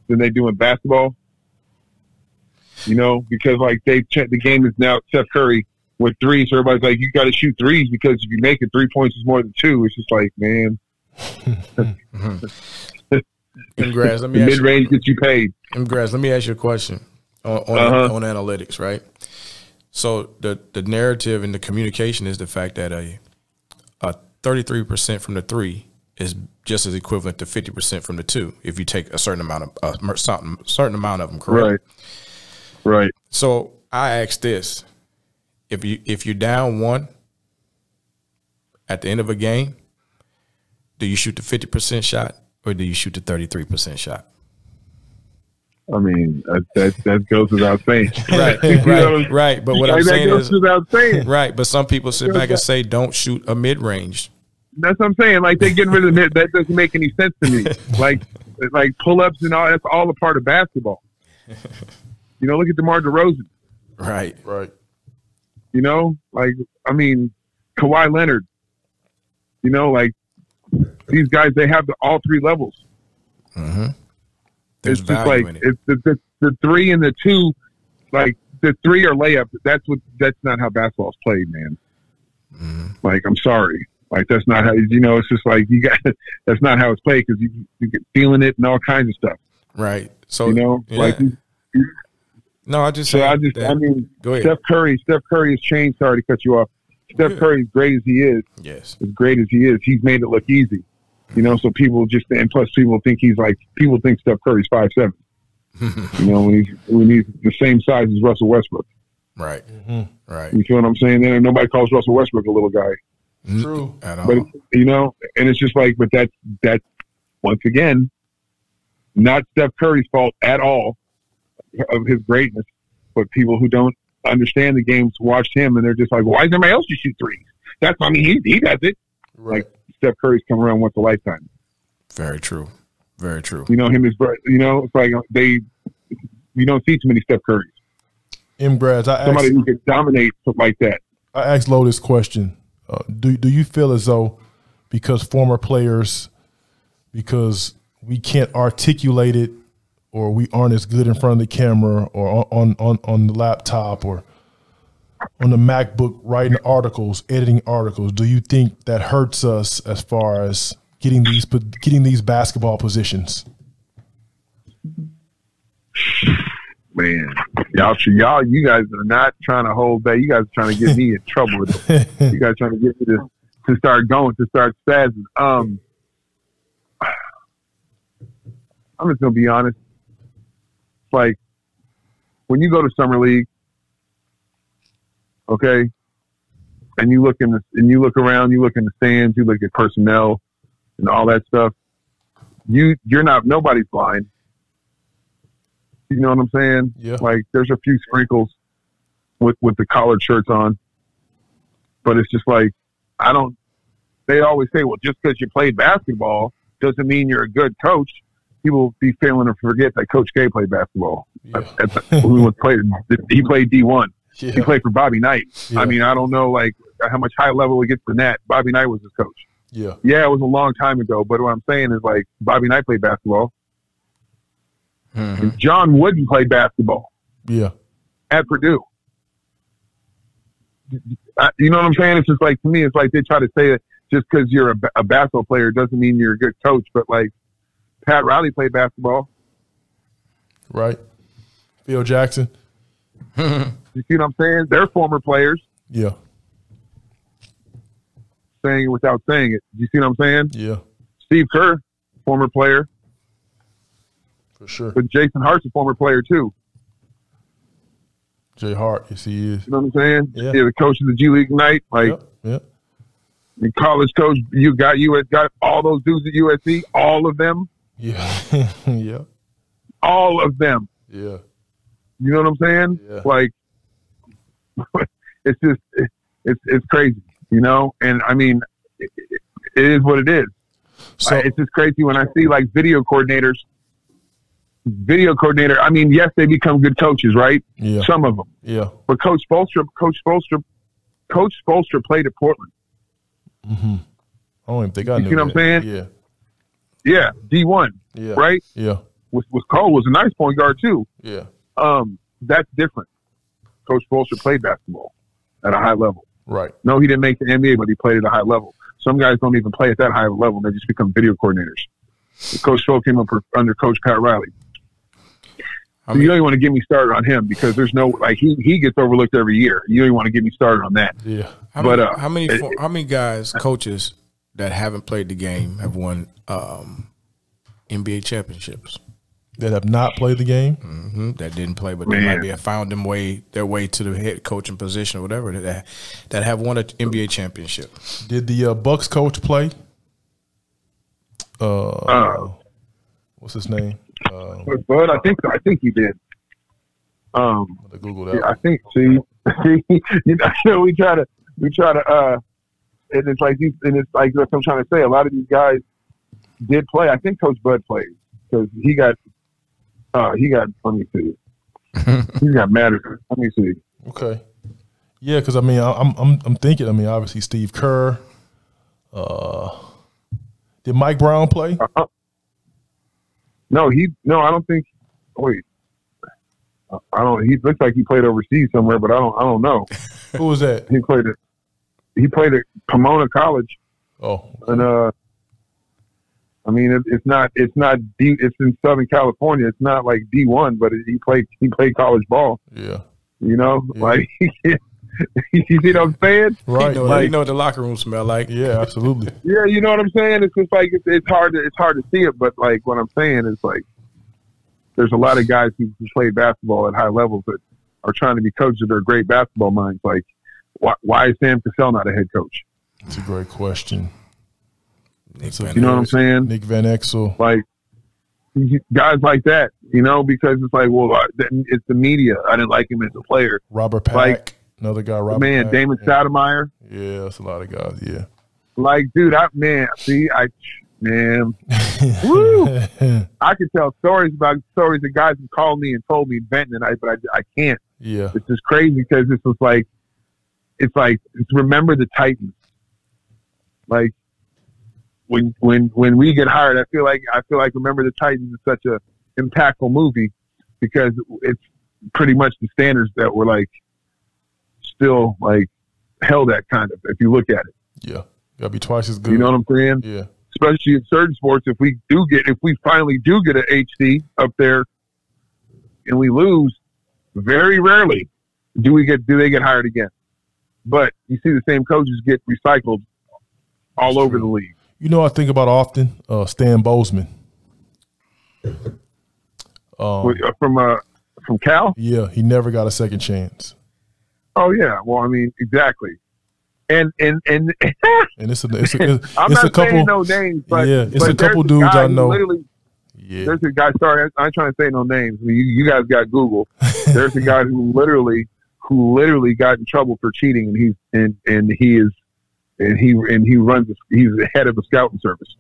than they do in basketball. You know, because like they check the game is now Steph Curry with threes. So everybody's like, you got to shoot threes because if you make it, three points is more than two. It's just like, man, [laughs] Congrats. Let me mid range gets you paid. congrats. Let me ask you a question on on, Uh-huh. on analytics, right? So the the narrative and the communication is the fact that a a 33% from the three is just as equivalent to 50% from the two if you take a certain amount of a certain certain amount of them, correct? Right. Right. So I ask this: if you if you're down one at the end of a game, do you shoot the fifty percent shot or do you shoot the thirty three percent shot? I mean, that, that, that goes without saying. [laughs] Right, [laughs] You know, right, right. But what like, I'm that saying goes is without saying. [laughs] right. But some people sit back and say, don't shoot a mid range. That's what I'm saying. Like they're getting rid of it. That doesn't make any sense to me. Like like pull ups and all that's all a part of basketball. You know, look at DeMar DeRozan. Right. Right. You know, like I mean, Kawhi Leonard. You know, like these guys, they have the, all three levels. Mm-hmm. There's it's just like in it. it's the, the the three and the two, like the three are layups. That's what that's not how basketball's played, man. Mm-hmm. Like I'm sorry, like that's not how you know. It's just like you got [laughs] that's not how it's played because you you get feeling it and all kinds of stuff. Right. So You know, yeah. like no, I just so. say I just that- I mean, go ahead. Steph Curry. Steph Curry has changed. Sorry to cut you off. Steph Yeah. Curry, as great as he is, yes. as great as he is, he's made it look easy. You know, so people just and plus people think he's like people think Steph Curry's five seven. [laughs] You know, when he's when he's the same size as Russell Westbrook. Right. Mm-hmm. Right. You feel what I'm saying? There, nobody calls Russell Westbrook a little guy, True. At all. but you know, and it's just like, but that's that's once again not Steph Curry's fault at all of his greatness, but people who don't understand the games watch him and they're just like, why is everybody else just shoot threes? That's I mean, he he does it. Right. Steph Curry's come around once a lifetime. Very true. Very true. You know him as you know it's like they you don't see too many Steph Currys. M. Grads, I Somebody asked, who can dominate like that. I asked Lo this question. Uh, do do you feel as though because former players, because we can't articulate it, or we aren't as good in front of the camera, or on on on, the laptop, or on the MacBook writing articles, editing articles, do you think that hurts us as far as getting these getting these basketball positions? Man, y'all, y'all, you guys are not trying to hold back. You guys are trying to get me in trouble. With it. [laughs] You guys trying to get me to to start going, to start spazzing. Um, I'm just gonna be honest. Like when you go to summer league, okay, and you look in the and you look around, you look in the stands, you look at personnel and all that stuff. You you're not nobody's blind. You know what I'm saying? Yeah. Like there's a few sprinkles with with the collared shirts on, but it's just like I don't. They always say, well, just because you played basketball doesn't mean you're a good coach. People be failing to forget that Coach K played basketball. Yeah. At the, who was played? He played D one. He played for Bobby Knight. Yeah. I mean, I don't know like how much high level we get from that. Bobby Knight was his coach. Yeah. Yeah, it was a long time ago, but what I'm saying is like Bobby Knight played basketball. Mhm. John Wooden played basketball Yeah. at Purdue. I, you know what I'm saying? It's just like to me, it's like they try to say that just because you're a, a basketball player doesn't mean you're a good coach. But like Pat Riley played basketball. Right. Phil Jackson. [laughs] You see what I'm saying? They're former players Yeah, saying it without saying it. You see what I'm saying? yeah, Steve Kerr, former player, for sure. but Jason Hart's a former player too. Jay Hart, yes, he is. You know what I'm saying? Yeah. the coach of the G League Ignite, like Yep, yep. the college coach. You got US, got all those dudes at USC, all of them, Yeah, [laughs] yeah, all of them. yeah, You know what I'm saying? Yeah. Like, [laughs] it's just it's it's crazy, you know. And I mean, it, it is what it is. So it's just crazy when I see like video coordinators, video coordinator. I mean, yes, they become good coaches, right? yeah, Some of them, yeah, but Coach Spoelstra, Coach Spoelstra, Coach Spoelstra played at Portland. Hmm. I don't even think I You knew. see what I'm saying? Yeah, Yeah, D one, yeah, right? Yeah, With was Cole was a nice point guard too. yeah, Um, that's different. Coach Spoelstra played basketball at a high level. right. No, he didn't make the NBA, but he played at a high level. Some guys don't even play at that high of a level; they just become video coordinators. Coach Spoelstra came up under Coach Pat Riley. I So you mean, don't even want to get me started on him because there's no like he he gets overlooked every year. You don't even want to get me started on that. Yeah, how but, many, uh, how many it- how many guys, coaches that haven't played the game have won um, NBA championships? that have not played the game. hmm That didn't play, but they might be have found them way their way to the head coaching position or whatever that that have won an NBA championship. Did the uh, Bucks coach play? Uh, Uh, what's his name? Uh, But, but I think I think he did. Um, Google that. yeah, I think see, [laughs] see, you know, [laughs] we try to we try to uh, and it's like these, and it's like what I'm trying to say. A lot of these guys did play. I think Coach Bud played because he got uh, he got. Let me see. [laughs] he got mad at. Let me see. Okay. Yeah, because I mean, I- I'm I'm I'm thinking. I mean, obviously Steve Kerr. Uh, did Mike Brown play? Uh, no, he no. I don't think. Wait. I don't. He looks like he played overseas somewhere, but I don't. I don't know. [laughs] Who was that? He played at. He played at Pomona College, Oh, and uh, I mean, it, it's not. It's not D. It's in Southern California. It's not like D one, but he played. He played college ball. yeah. You know, Yeah. like [laughs] you see what I'm saying? Right. you know, right. you know what the locker room smell like. Yeah, absolutely. [laughs] Yeah, you know what I'm saying. It's just like it's, it's hard to it's hard to see it, but like what I'm saying is like there's a lot of guys who who played basketball at high levels that are trying to be coaches. They're great basketball minds. Like, why, why is Sam Cassell not a head coach? It's a great question. Nick So- Van You know what I'm Exel. saying? Nick Van Exel. Like guys like that, you know, because it's like, well, uh, it's the media. I didn't like him as a player. Robert Pack. Like- another guy. Robert man, Pack. Damon yeah. Stoudamire. Yeah, that's a lot of guys. Yeah. Like, dude, I man, see, I man, [laughs] woo. I could tell stories about stories that guys have called me and told me venting, and I but I, I can't. yeah. It's just crazy because this was like, it's like it's remember the Titans. Like when when when we get hired, I feel like I feel like remember the Titans is such a impactful movie because it's pretty much the standards that were like still like held at kind of if you look at it. Yeah. Gotta be twice as good. You know what I'm saying? yeah. especially in certain sports, if we do get, if we finally do get an HC up there and we lose, very rarely do we get, do they get hired again. But you see the same coaches get recycled all That's over true. the league. You know, I think about often uh, Stan Bozeman. Um, uh, From, uh, from Cal? yeah, he never got a second chance, Oh yeah. Well, I mean, exactly. And, and, and [laughs] and it's a it's a, it's, I'm it's not a couple. saying no names, but, Yeah, it's but a couple dudes guy I know. Literally, yeah, there's a guy. Sorry, I, I'm trying to say no names. I You, you guys got Google. [laughs] There's a guy who literally, who literally got in trouble for cheating, and he's and and he is, and he and he runs. He's the head of the scouting service.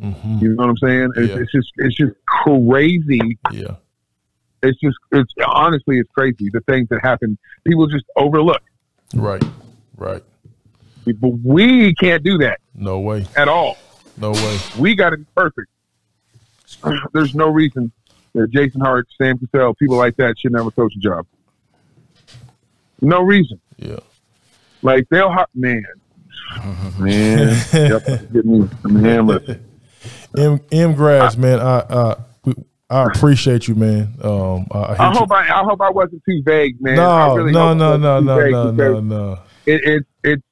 hmm You know what I'm saying? It's, Yeah. it's just it's just crazy. yeah, It's just it's honestly it's crazy the things that happen. People just overlook. right, right. But we can't do that No way, at all. no way. We got to be perfect. There's no reason that Jason Hart, Sam Cassell, people like that should never coach a coaching job. No reason. Yeah, Like they'll hot man, [laughs] man. yep, get me some hamlet. M M grads, man. I uh, I appreciate you, man. Um, I, I, I hope I, I hope I wasn't too vague, man. no, really no, no, no, no, vague no, no, no. It, it, it,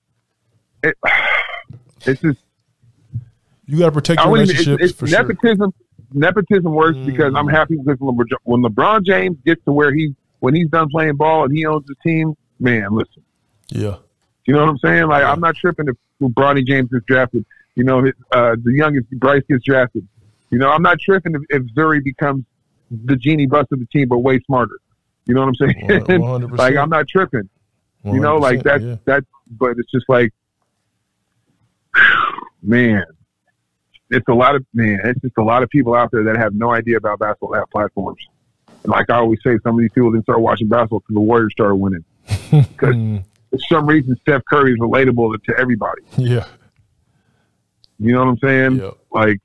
it, [sighs] it's just You got to protect your relationships it's, for it's sure. nepotism. Nepotism works because I'm happy because when LeBron, when LeBron James gets to where he when he's done playing ball and he owns the team, man, listen, Yeah, you know what I'm saying? Like I'm not tripping if Bronny James gets drafted. You know, his, uh, the youngest Bryce gets drafted. You know, I'm not tripping if, if Zuri becomes the Jeanie Buss of the team, but way smarter. You know what I'm saying? 100%. [laughs] like I'm not tripping. You know, like 100%, that's yeah. that's. But it's just like, [sighs] man, it's a lot of man. It's just a lot of people out there that have no idea about basketball platforms. Like I always say, some of these people didn't start watching basketball because the Warriors started winning. [laughs] Because for some reason, Steph Curry is relatable to everybody. Yeah, You know what I'm saying? yeah. Like,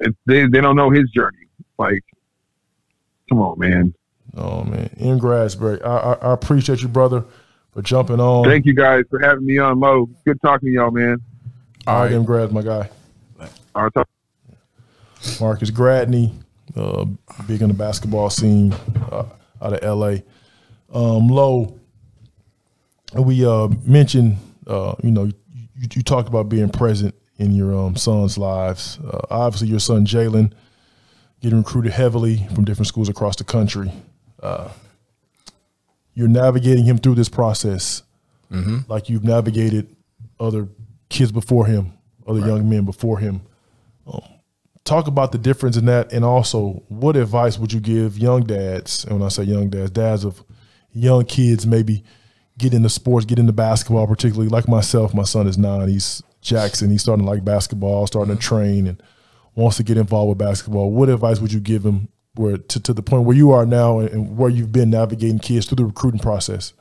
it, they they don't know his journey. Like, come on, man. Oh man, in Grassbury, I, I, I appreciate you, brother, for jumping on. Thank you guys for having me on, Mo. Good talking to y'all, man. All right, M. Grads, my guy. All right, talk- Marcus Gradney, uh, big in the basketball scene uh, out of LA. Um, Low, we uh, mentioned, uh, you know, you, you talked about being present in your um, son's lives. Uh, obviously, your son Jaland getting recruited heavily from different schools across the country. Uh, you're navigating him through this process like you've navigated other kids before him, other young men before him talk about the difference in that and also what advice would you give young dads and when i say young dads dads of young kids maybe get into sports get into basketball particularly like myself my son is nine he's jackson he's starting to like basketball starting to train and wants to get involved with basketball. What advice would you give him where to, to the point where you are now and, where you've been navigating kids through the recruiting process?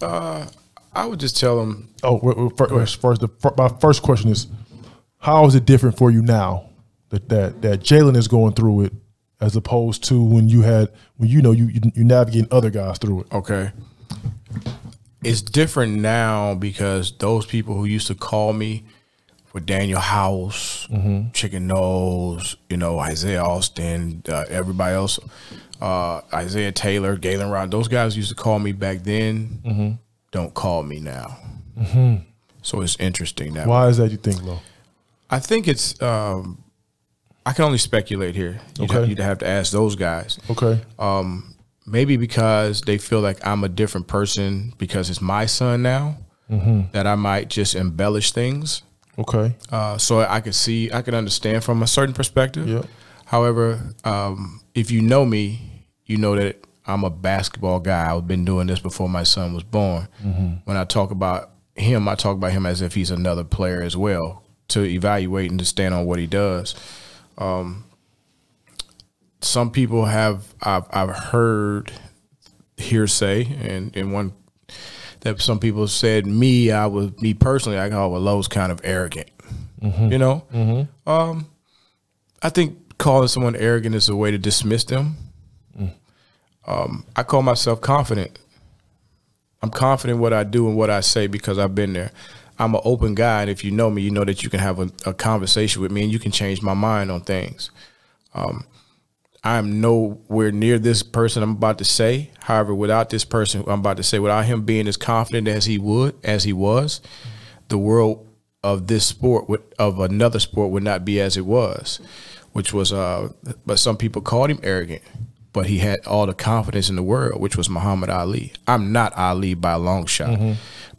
Uh, I would just tell them oh first, first the, my first question is how is it different for you now that that that Jaland is going through it as opposed to when you had when you know you you, you navigating other guys through it. Okay. It's different now because those people who used to call me for Danuel House, Chicken Nose, you know, Isaiah Austin, uh, everybody else, uh, Isaiah Taylor, Galen Rod, those guys used to call me back then. Don't call me now. So it's interesting that way. Why is that? You think, Lo? I think it's. Um, I can only speculate here. You'd, Okay. you'd have to ask those guys. Okay, maybe because they feel like I'm a different person because it's my son now that I might just embellish things. okay, Uh, so I could see, I could understand from a certain perspective. Yep. However, um, if you know me, you know that I'm a basketball guy. I've been doing this before my son was born. When I talk about him, I talk about him as if he's another player as well to evaluate and to stand on what he does. Um, some people have I've, I've heard hearsay and, and one that some people said me I was me personally I call well Lowe's kind of arrogant you know? Um I think calling someone arrogant is a way to dismiss them. Um I call myself confident. I'm confident what I do and what I say because I've been there I'm an open guy and if you know me you know that you can have a, a conversation with me and you can change my mind on things I'm nowhere near this person I'm about to say. However, without this person I'm about to say, without him being as confident as he would, as he was, the world of this sport would, of another sport would not be as it was, which was uh but some people called him arrogant, but he had all the confidence in the world, which was Muhammad Ali. I'm not Ali by a long shot,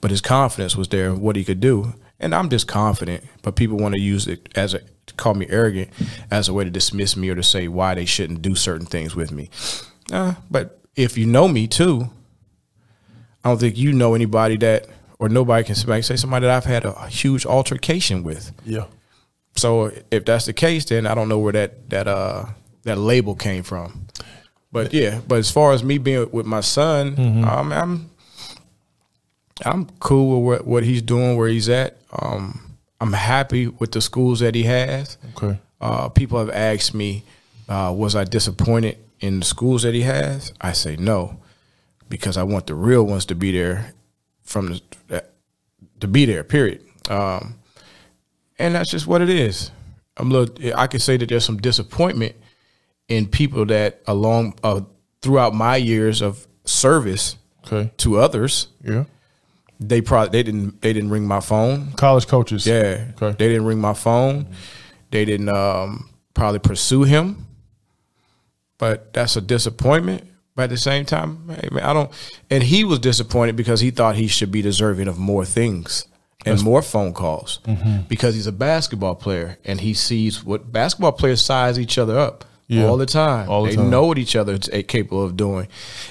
but his confidence was there in what he could do. And I'm just confident, but people want to use it as a to call me arrogant as a way to dismiss me or to say why they shouldn't do certain things with me. Uh, but if you know me too, I don't think you know anybody that or nobody can somebody say somebody that I've had a huge altercation with. yeah, So if that's the case, then I don't know where that that uh that label came from. But yeah, but as far as me being with my son, um, I'm I'm cool with what, what he's doing, where he's at. Um, I'm happy with the schools that he has. okay, Uh, people have asked me, uh, was I disappointed in the schools that he has? I say no, because I want the real ones to be there from the to be there. Period. Um, and that's just what it is. I'm little. I could say that there's some disappointment in people that along uh, throughout my years of service Okay. to others, Yeah. They probably they didn't they didn't ring my phone. College coaches. Yeah, Okay. they didn't ring my phone. They didn't um, probably pursue him. But that's a disappointment. But at the same time, hey, man, I don't. And he was disappointed because he thought he should be deserving of more things and more phone calls Mm-hmm. because he's a basketball player and he sees what basketball players size each other up Yeah. all the time. All the they time. know what each other is capable of doing,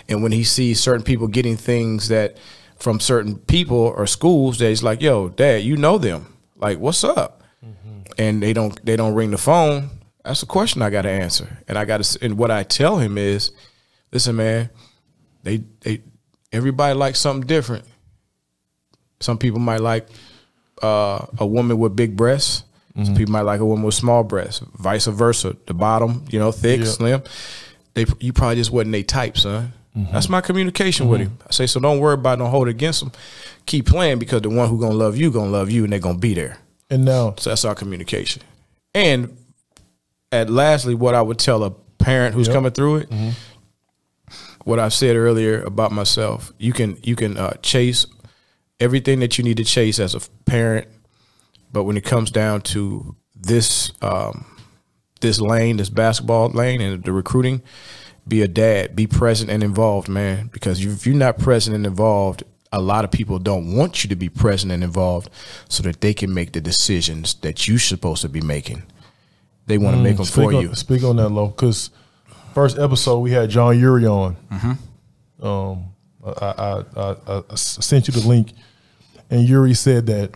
and when he sees certain people getting things that from certain people or schools, that he's like, "Yo, Dad, you know them. Like, what's up?" and they don't they don't ring the phone, that's a question I got to answer. And I got to and what I tell him is, listen, man, they they everybody likes something different. Some people might like uh, a woman with big breasts. Some people might like a woman with small breasts. Vice versa. The bottom, you know, thick, Yeah. slim. They you probably just wasn't they type, son. That's my communication with him. I say, so don't worry about it, don't hold it against them. Keep playing because the one who gonna love you gonna love you and they're gonna be there. And now, So that's our communication. And at lastly, what I would tell a parent who's Yep. coming through it, what I've said earlier about myself, you can you can uh, chase everything that you need to chase as a parent, but when it comes down to this um, this lane, this basketball lane, and the recruiting, be a dad, be present and involved, man. Because if you're not present and involved, a lot of people don't want you to be present and involved, so that they can make the decisions that you're supposed to be making. They want to make them Mm, for on, you. Speak on that, low, because first episode we had John Uri on. Mm-hmm. Um, I, I, I, I I sent you the link, and Yuri said that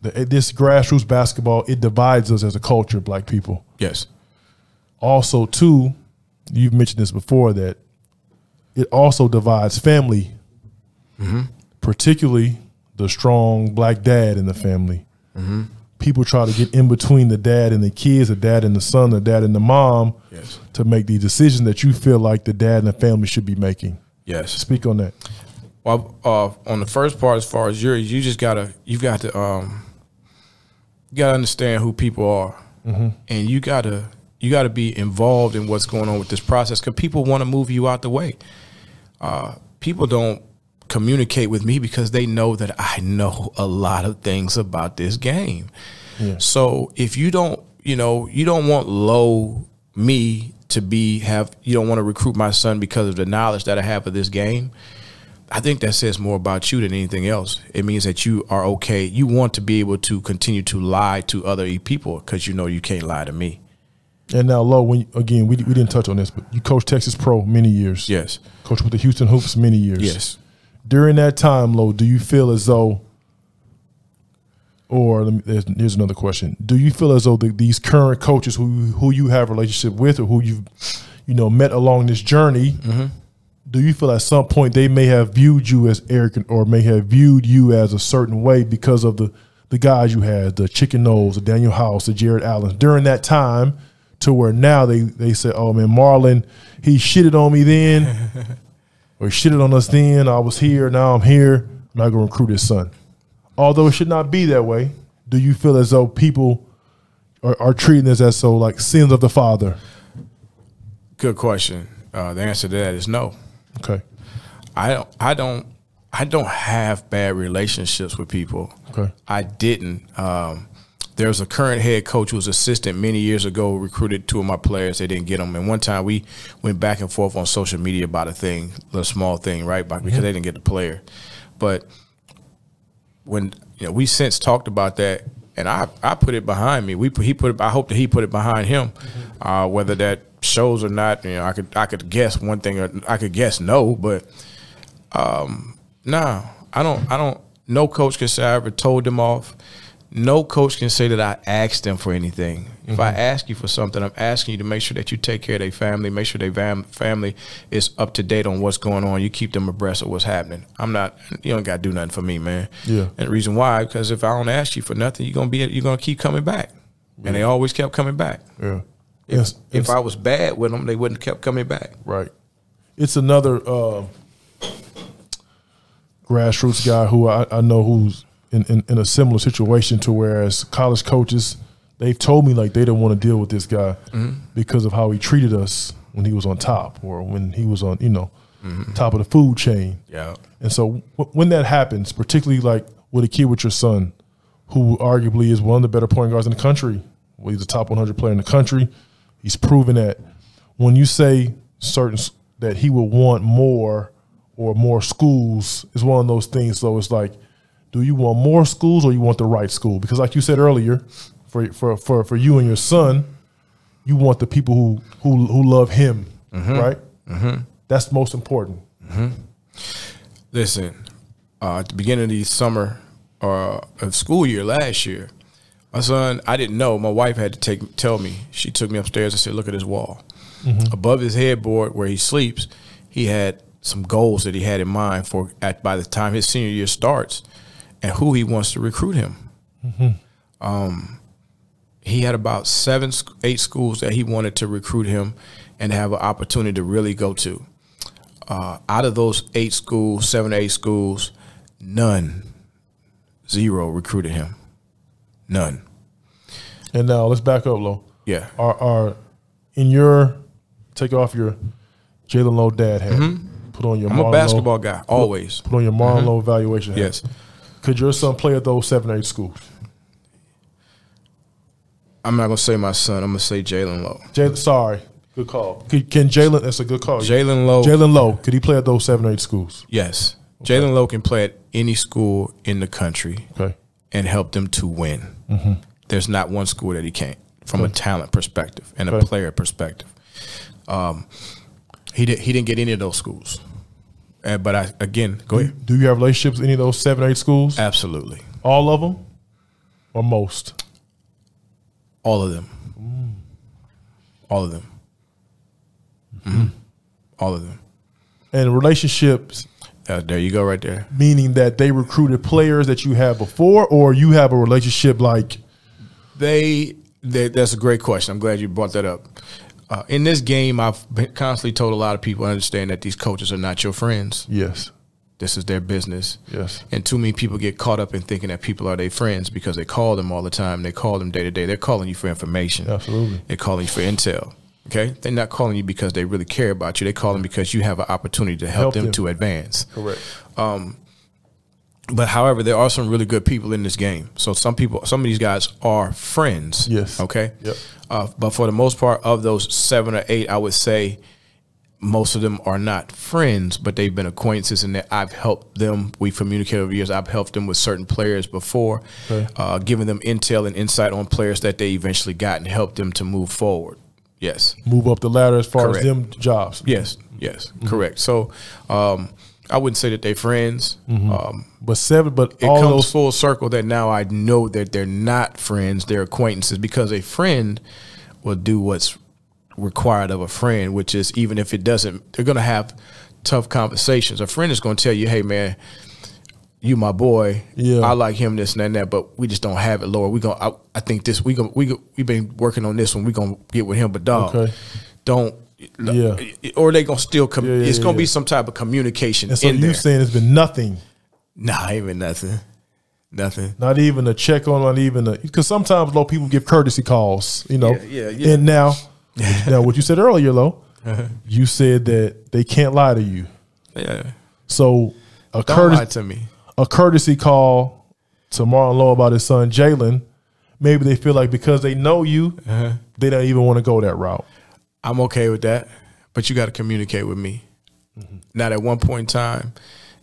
the, this grassroots basketball it divides us as a culture, black people. Yes, Also, too, you've mentioned this before that it also divides family, particularly the strong black dad in the family. People try to get in between the dad and the kids, the dad and the son, the dad and the mom, Yes. to make the decisions that you feel like the dad and the family should be making. yes. Speak on that. Well, uh, on the first part, as far as Yuri, you just gotta, you got to, um, you gotta understand who people are, and you gotta, you gotta be involved in what's going on with this process because people want to move you out the way. Uh, people don't communicate with me because they know that I know a lot of things about this game. Yeah. So if you don't, you know, you don't want low me to be have you don't want to recruit my son because of the knowledge that I have of this game. I think that says more about you than anything else. It means that you are okay. You want to be able to continue to lie to other people because you know you can't lie to me. And now, Low, when again we, we didn't touch on this, but you coached Texas Pro many years. Yes. Coached with the Houston Hoops many years. Yes. During that time, Low, do you feel as though, or let me, there's, here's another question: Do you feel as though the, these current coaches who who you have a relationship with, or who you've you know met along this journey, Mm-hmm. do you feel at some point they may have viewed you as arrogant, or may have viewed you as a certain way because of the the guys you had, the Chicken Nose, the Danuel House, the Jarrett Allen during that time? To where now they they say, "Oh man, Marland, he shitted on me then, [laughs] or he shitted on us then. I was here, now I'm here. I'm not gonna recruit his son." Although it should not be that way, do you feel as though people are, are treating this as so like sins of the father? Good question. Uh, the answer to that is no. Okay, I don't. I don't. I don't have bad relationships with people. Okay. I didn't. Um, there was a current head coach who was assistant many years ago. Recruited two of my players. They didn't get them. And one time we went back and forth on social media about a thing, a small thing, right? Because they didn't get the player. But when you know, we since talked about that, and I, I put it behind me. We put, he put it. I hope that he put it behind him. Uh, whether that shows or not, you know, I could I could guess one thing. Or I could guess no, but um, Nah, I don't. I don't. No coach can say I ever told them off. No coach can say that I asked them for anything. If I ask you for something, I'm asking you to make sure that you take care of their family, make sure their fam- family is up to date on what's going on. You keep them abreast of what's happening. I'm not. You don't got to do nothing for me, man. Yeah. And the reason why, because if I don't ask you for nothing, you're gonna be. You're gonna keep coming back. And they always kept coming back. yeah, If, Yes, if I was bad with them, they wouldn't have kept coming back. right. It's another uh, grassroots guy who I, I know who's in, in, in a similar situation to whereas college coaches they've told me like they didn't want to deal with this guy Mm-hmm. because of how he treated us when he was on top or when he was on you know Mm-hmm. top of the food chain. Yeah. And so w- when that happens, particularly like with a kid with your son, who arguably is one of the better point guards in the country, well, he's a top 100 player in the country. He's proven that when you say certain that he would want more or more schools is one of those things. So it's like, do you want more schools or you want the right school? Because like you said earlier, for for for, for you and your son, you want the people who who who love him, right? Mm-hmm. That's most important. Listen, uh, at the beginning of the summer or of school year last year, my son, I didn't know. My wife had to take tell me. She took me upstairs and said, "Look at this wall." Above his headboard where he sleeps, he had some goals that he had in mind for at by the time his senior year starts, and who he wants to recruit him. Um, he had about seven, eight schools that he wanted to recruit him and have an opportunity to really go to uh, out of those eight schools, seven or eight schools, none, zero recruited him. None. And now let's back up, Lo. Yeah. Are are in your take off your Jaland Lowe dad hat, put on your Mm-hmm. I'm Marland a basketball guy, always. Lowe, put on your Marland Lowe evaluation hat. Yes. Could your son play at those seven or eight schools? I'm not gonna say my son. I'm gonna say Jaland Lowe. Jaland, sorry, good call. Could, can Jaland? That's a good call. Jaland Lowe. Jaland Lowe, could he play at those seven or eight schools? Yes. Jaland Lowe can play at any school in the country Okay. and help them to win. There's not one school that he can't, from a talent perspective and a player perspective. Um, he did. He didn't get any of those schools. Uh, but I again, go ahead. Do you have relationships with any of those seven or eight schools? Absolutely, All of them, or most? all of them. All of them. Mhm. All of them. And relationships Uh, there you go, right there. meaning that they recruited players that you had before, or you have a relationship like They, they that's a great question. I'm glad you brought that up. Uh, in this game, I've constantly told a lot of people understand that these coaches are not your friends. yes, This is their business. yes, And too many people get caught up in thinking that people are their friends because they call them all the time. They call them day to day. They're calling you for information. absolutely. They're calling you for intel. Okay, they're not calling you because they really care about you. They call them because you have an opportunity to help, Help them, them. to advance. Correct. But however, there are some really good people in this game. So some people, some of these guys are friends. Yes. Okay. Yep. Uh, but for the most part, of those seven or eight, I would say most of them are not friends, but they've been acquaintances, and that I've helped them. We've communicated over years. I've helped them with certain players before, Okay. uh, giving them intel and insight on players that they eventually got, and helped them to move forward. Yes. Move up the ladder as far Correct. as them jobs. Yes. Yes. Correct. So um, I wouldn't say that they're friends. Um, But seven, but it all comes those full circle that now I know that they're not friends, they're acquaintances because a friend will do what's required of a friend, which is even if it doesn't, they're going to have tough conversations. A friend is going to tell you, hey, man, you my boy. Yeah. I like him, this and that, and that, but we just don't have it, Lord. We going I, I think this, we gonna. we we've been working on this one. we going to get with him, but dog, Okay. don't. Yeah. Or they gonna still com- Yeah, yeah, it's gonna be some type of communication and so you there. saying it's been nothing, nah, even nothing, nothing. not even a check on, not even a because sometimes low people give courtesy calls, you know. Yeah, yeah. And now, [laughs] now what you said earlier, low, you said that they can't lie to you. Yeah. So a courtesy to me. a courtesy call to Marland Lowe about his son Jaland, maybe they feel like because they know you, Uh-huh. they don't even want to go that route. I'm okay with that, but you got to communicate with me. Not at one point in time,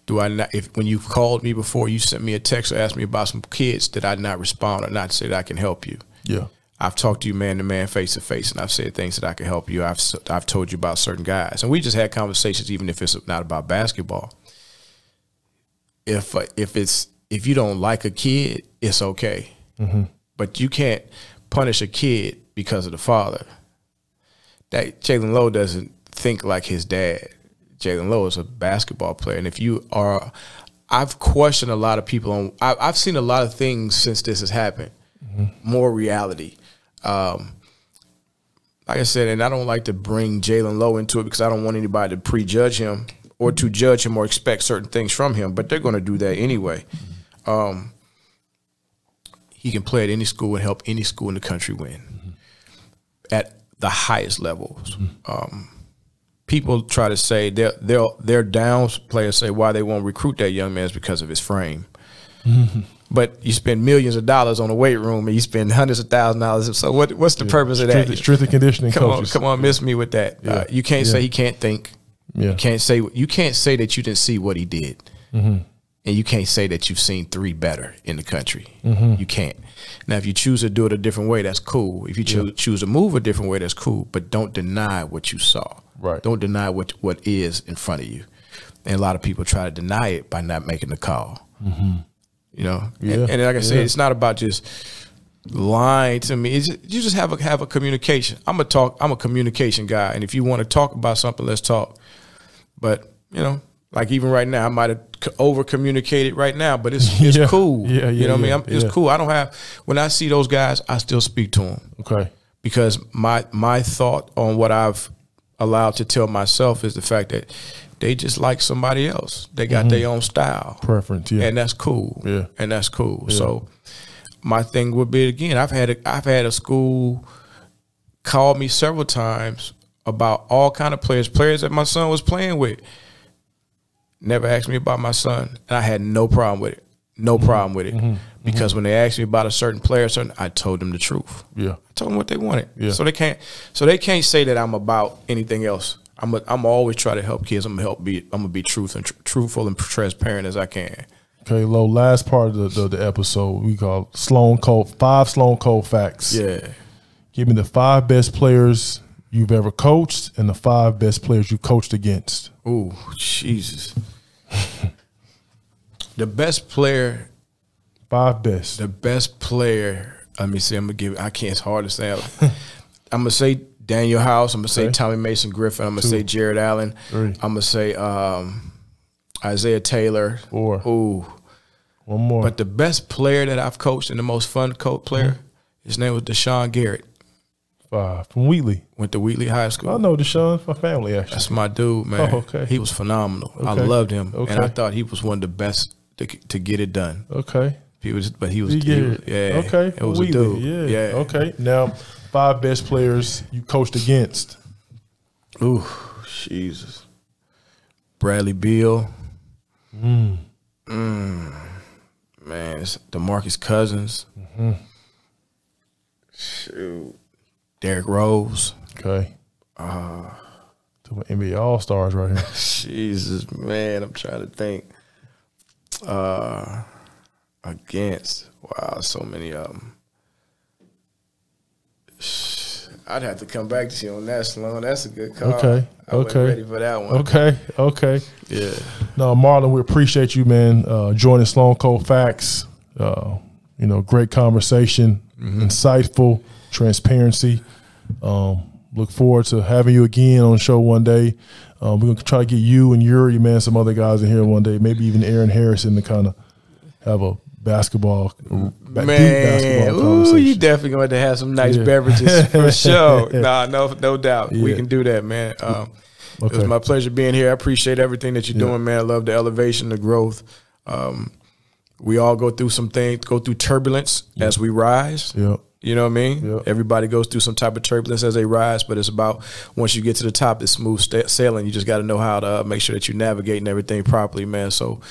do I not? If when you called me before, you sent me a text or asked me about some kids, did I not respond or not say that I can help you? Yeah. I've talked to you man to man, face to face, and I've said things that I can help you. I've I've told you about certain guys, and we just had conversations, even if it's not about basketball. If uh, if it's if you don't like a kid, it's okay, but you can't punish a kid because of the father. That Jaland Lowe doesn't think like his dad. Jaland Lowe is a basketball player, and if you are, I've questioned a lot of people on. I, I've seen a lot of things since this has happened. More reality. Um, like I said, and I don't like to bring Jaland Lowe into it because I don't want anybody to prejudge him or to judge him or expect certain things from him. But they're going to do that anyway. Um, he can play at any school and help any school in the country win at the highest levels. Um, people try to say they're they're they're down players say why they won't recruit that young man is because of his frame. But you spend millions of dollars on a weight room and you spend hundreds of thousands of dollars. So what what's the purpose of that? Strength, strength and conditioning come coaches. on, come on, miss me with that. Uh, you can't Yeah. say he can't think. Yeah. You can't say you can't say that you didn't see what he did, Mm-hmm. and you can't say that you've seen three better in the country. Mm-hmm. You can't. Now, if you choose to do it a different way, that's cool. If you choose choose to move a different way, that's cool. But don't deny what you saw. Right. Don't deny what what is in front of you. And a lot of people try to deny it by not making the call. Mm-hmm. You know, Yeah. and, and like I said, it's not about just lying to me. It's just, you just have a have a communication. I'm a talk. I'm a communication guy, and if you want to talk about something, let's talk. But you know, like even right now, I might have over communicated right now, but it's [laughs] it's Yeah. cool. Yeah, yeah, you know what yeah, I mean? I'm, it's cool. I don't have when I see those guys, I still speak to them Okay. because my my thought on what I've allowed to tell myself is the fact that they just like somebody else. They got mm-hmm. their own style Preference. Yeah. and that's cool. Yeah. and that's cool. So my thing would be again. I've had a, I've had a school call me several times about all kind of players, players that my son was playing with. Never asked me about my son, and I had no problem with it. No Mm-hmm. problem with it because when they asked me about a certain player, certain, I told them the truth. yeah. I told them what they wanted. Yeah. So they can't. So they can't say that I'm about anything else. I'm. A, I'm always try to help kids. I'm gonna help be. I'm gonna be truth and tr- truthful and transparent as I can. Okay, low last part of the, the, the episode we call Sloan Cold five Sloan Cold facts. Yeah. Give me the five best players you've ever coached and the five best players you coached against. Ooh, Jesus. the best player. Five best. The best player. Let me see. I'm gonna give. I can't. It's hard to say. [laughs] I'm gonna say Danuel House. I'm gonna say Okay. Tommy Mason Griffin. I'm gonna say Jarrett Allen. Three. I'm gonna say um, Isaiah Taylor. Four. Ooh. One more. But the best player that I've coached and the most fun coach player, his name was Deshaun Garrett. Five from Wheatley. Went to Wheatley High School. I know Deshaun, my family actually. That's my dude, man. Oh, okay. He was phenomenal. I loved him, and I thought he was one of the best to, to get it done. Okay. He was, but he was, You he was- yeah, Okay. it was Wheatley. a dude, Yeah. yeah, Okay. Now, five best players you coached against. Ooh, Jesus. Bradley Beal. Mm. Man, it's DeMarcus Cousins. Mm-hmm. Shoot. Derrick Rose. Okay. Uh, Two NBA All Stars right here. [laughs] Jesus, man, I'm trying to think. Uh, against wow, so many of them. [sighs] I'd have to come back to you on that, Sloan. That's a good call. Okay, I okay. ready for that one. Okay. Okay. Yeah. No, Marland, we appreciate you, man, uh, joining Sloan Cold Facts. Uh, you know, great conversation, insightful, transparency. Um, look forward to having you again on the show one day. Um, we're gonna try to get you and Yuri, man, some other guys in here one day. Maybe even Aaron Harrison to kind of have a basketball, Man, basketball ooh, you definitely going to have some nice Yeah. beverages [laughs] for sure. Nah, no, no doubt. We can do that, man. Um, It was my pleasure being here. I appreciate everything that you're Yeah. doing, man. I love the elevation, the growth. Um, we all go through some things, go through turbulence as we rise. yeah. You know what I mean? Yeah. Everybody goes through some type of turbulence as they rise, but it's about once you get to the top, it's smooth sailing. You just got to know how to uh, make sure that you're navigating everything properly, man. So,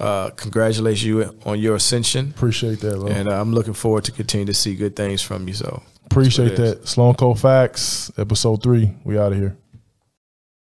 uh, congratulate you on your ascension, Appreciate that, and uh, I'm looking forward to continue to see good things from you. So, Appreciate That's what it that. Sloan Facts, episode three. We out of here.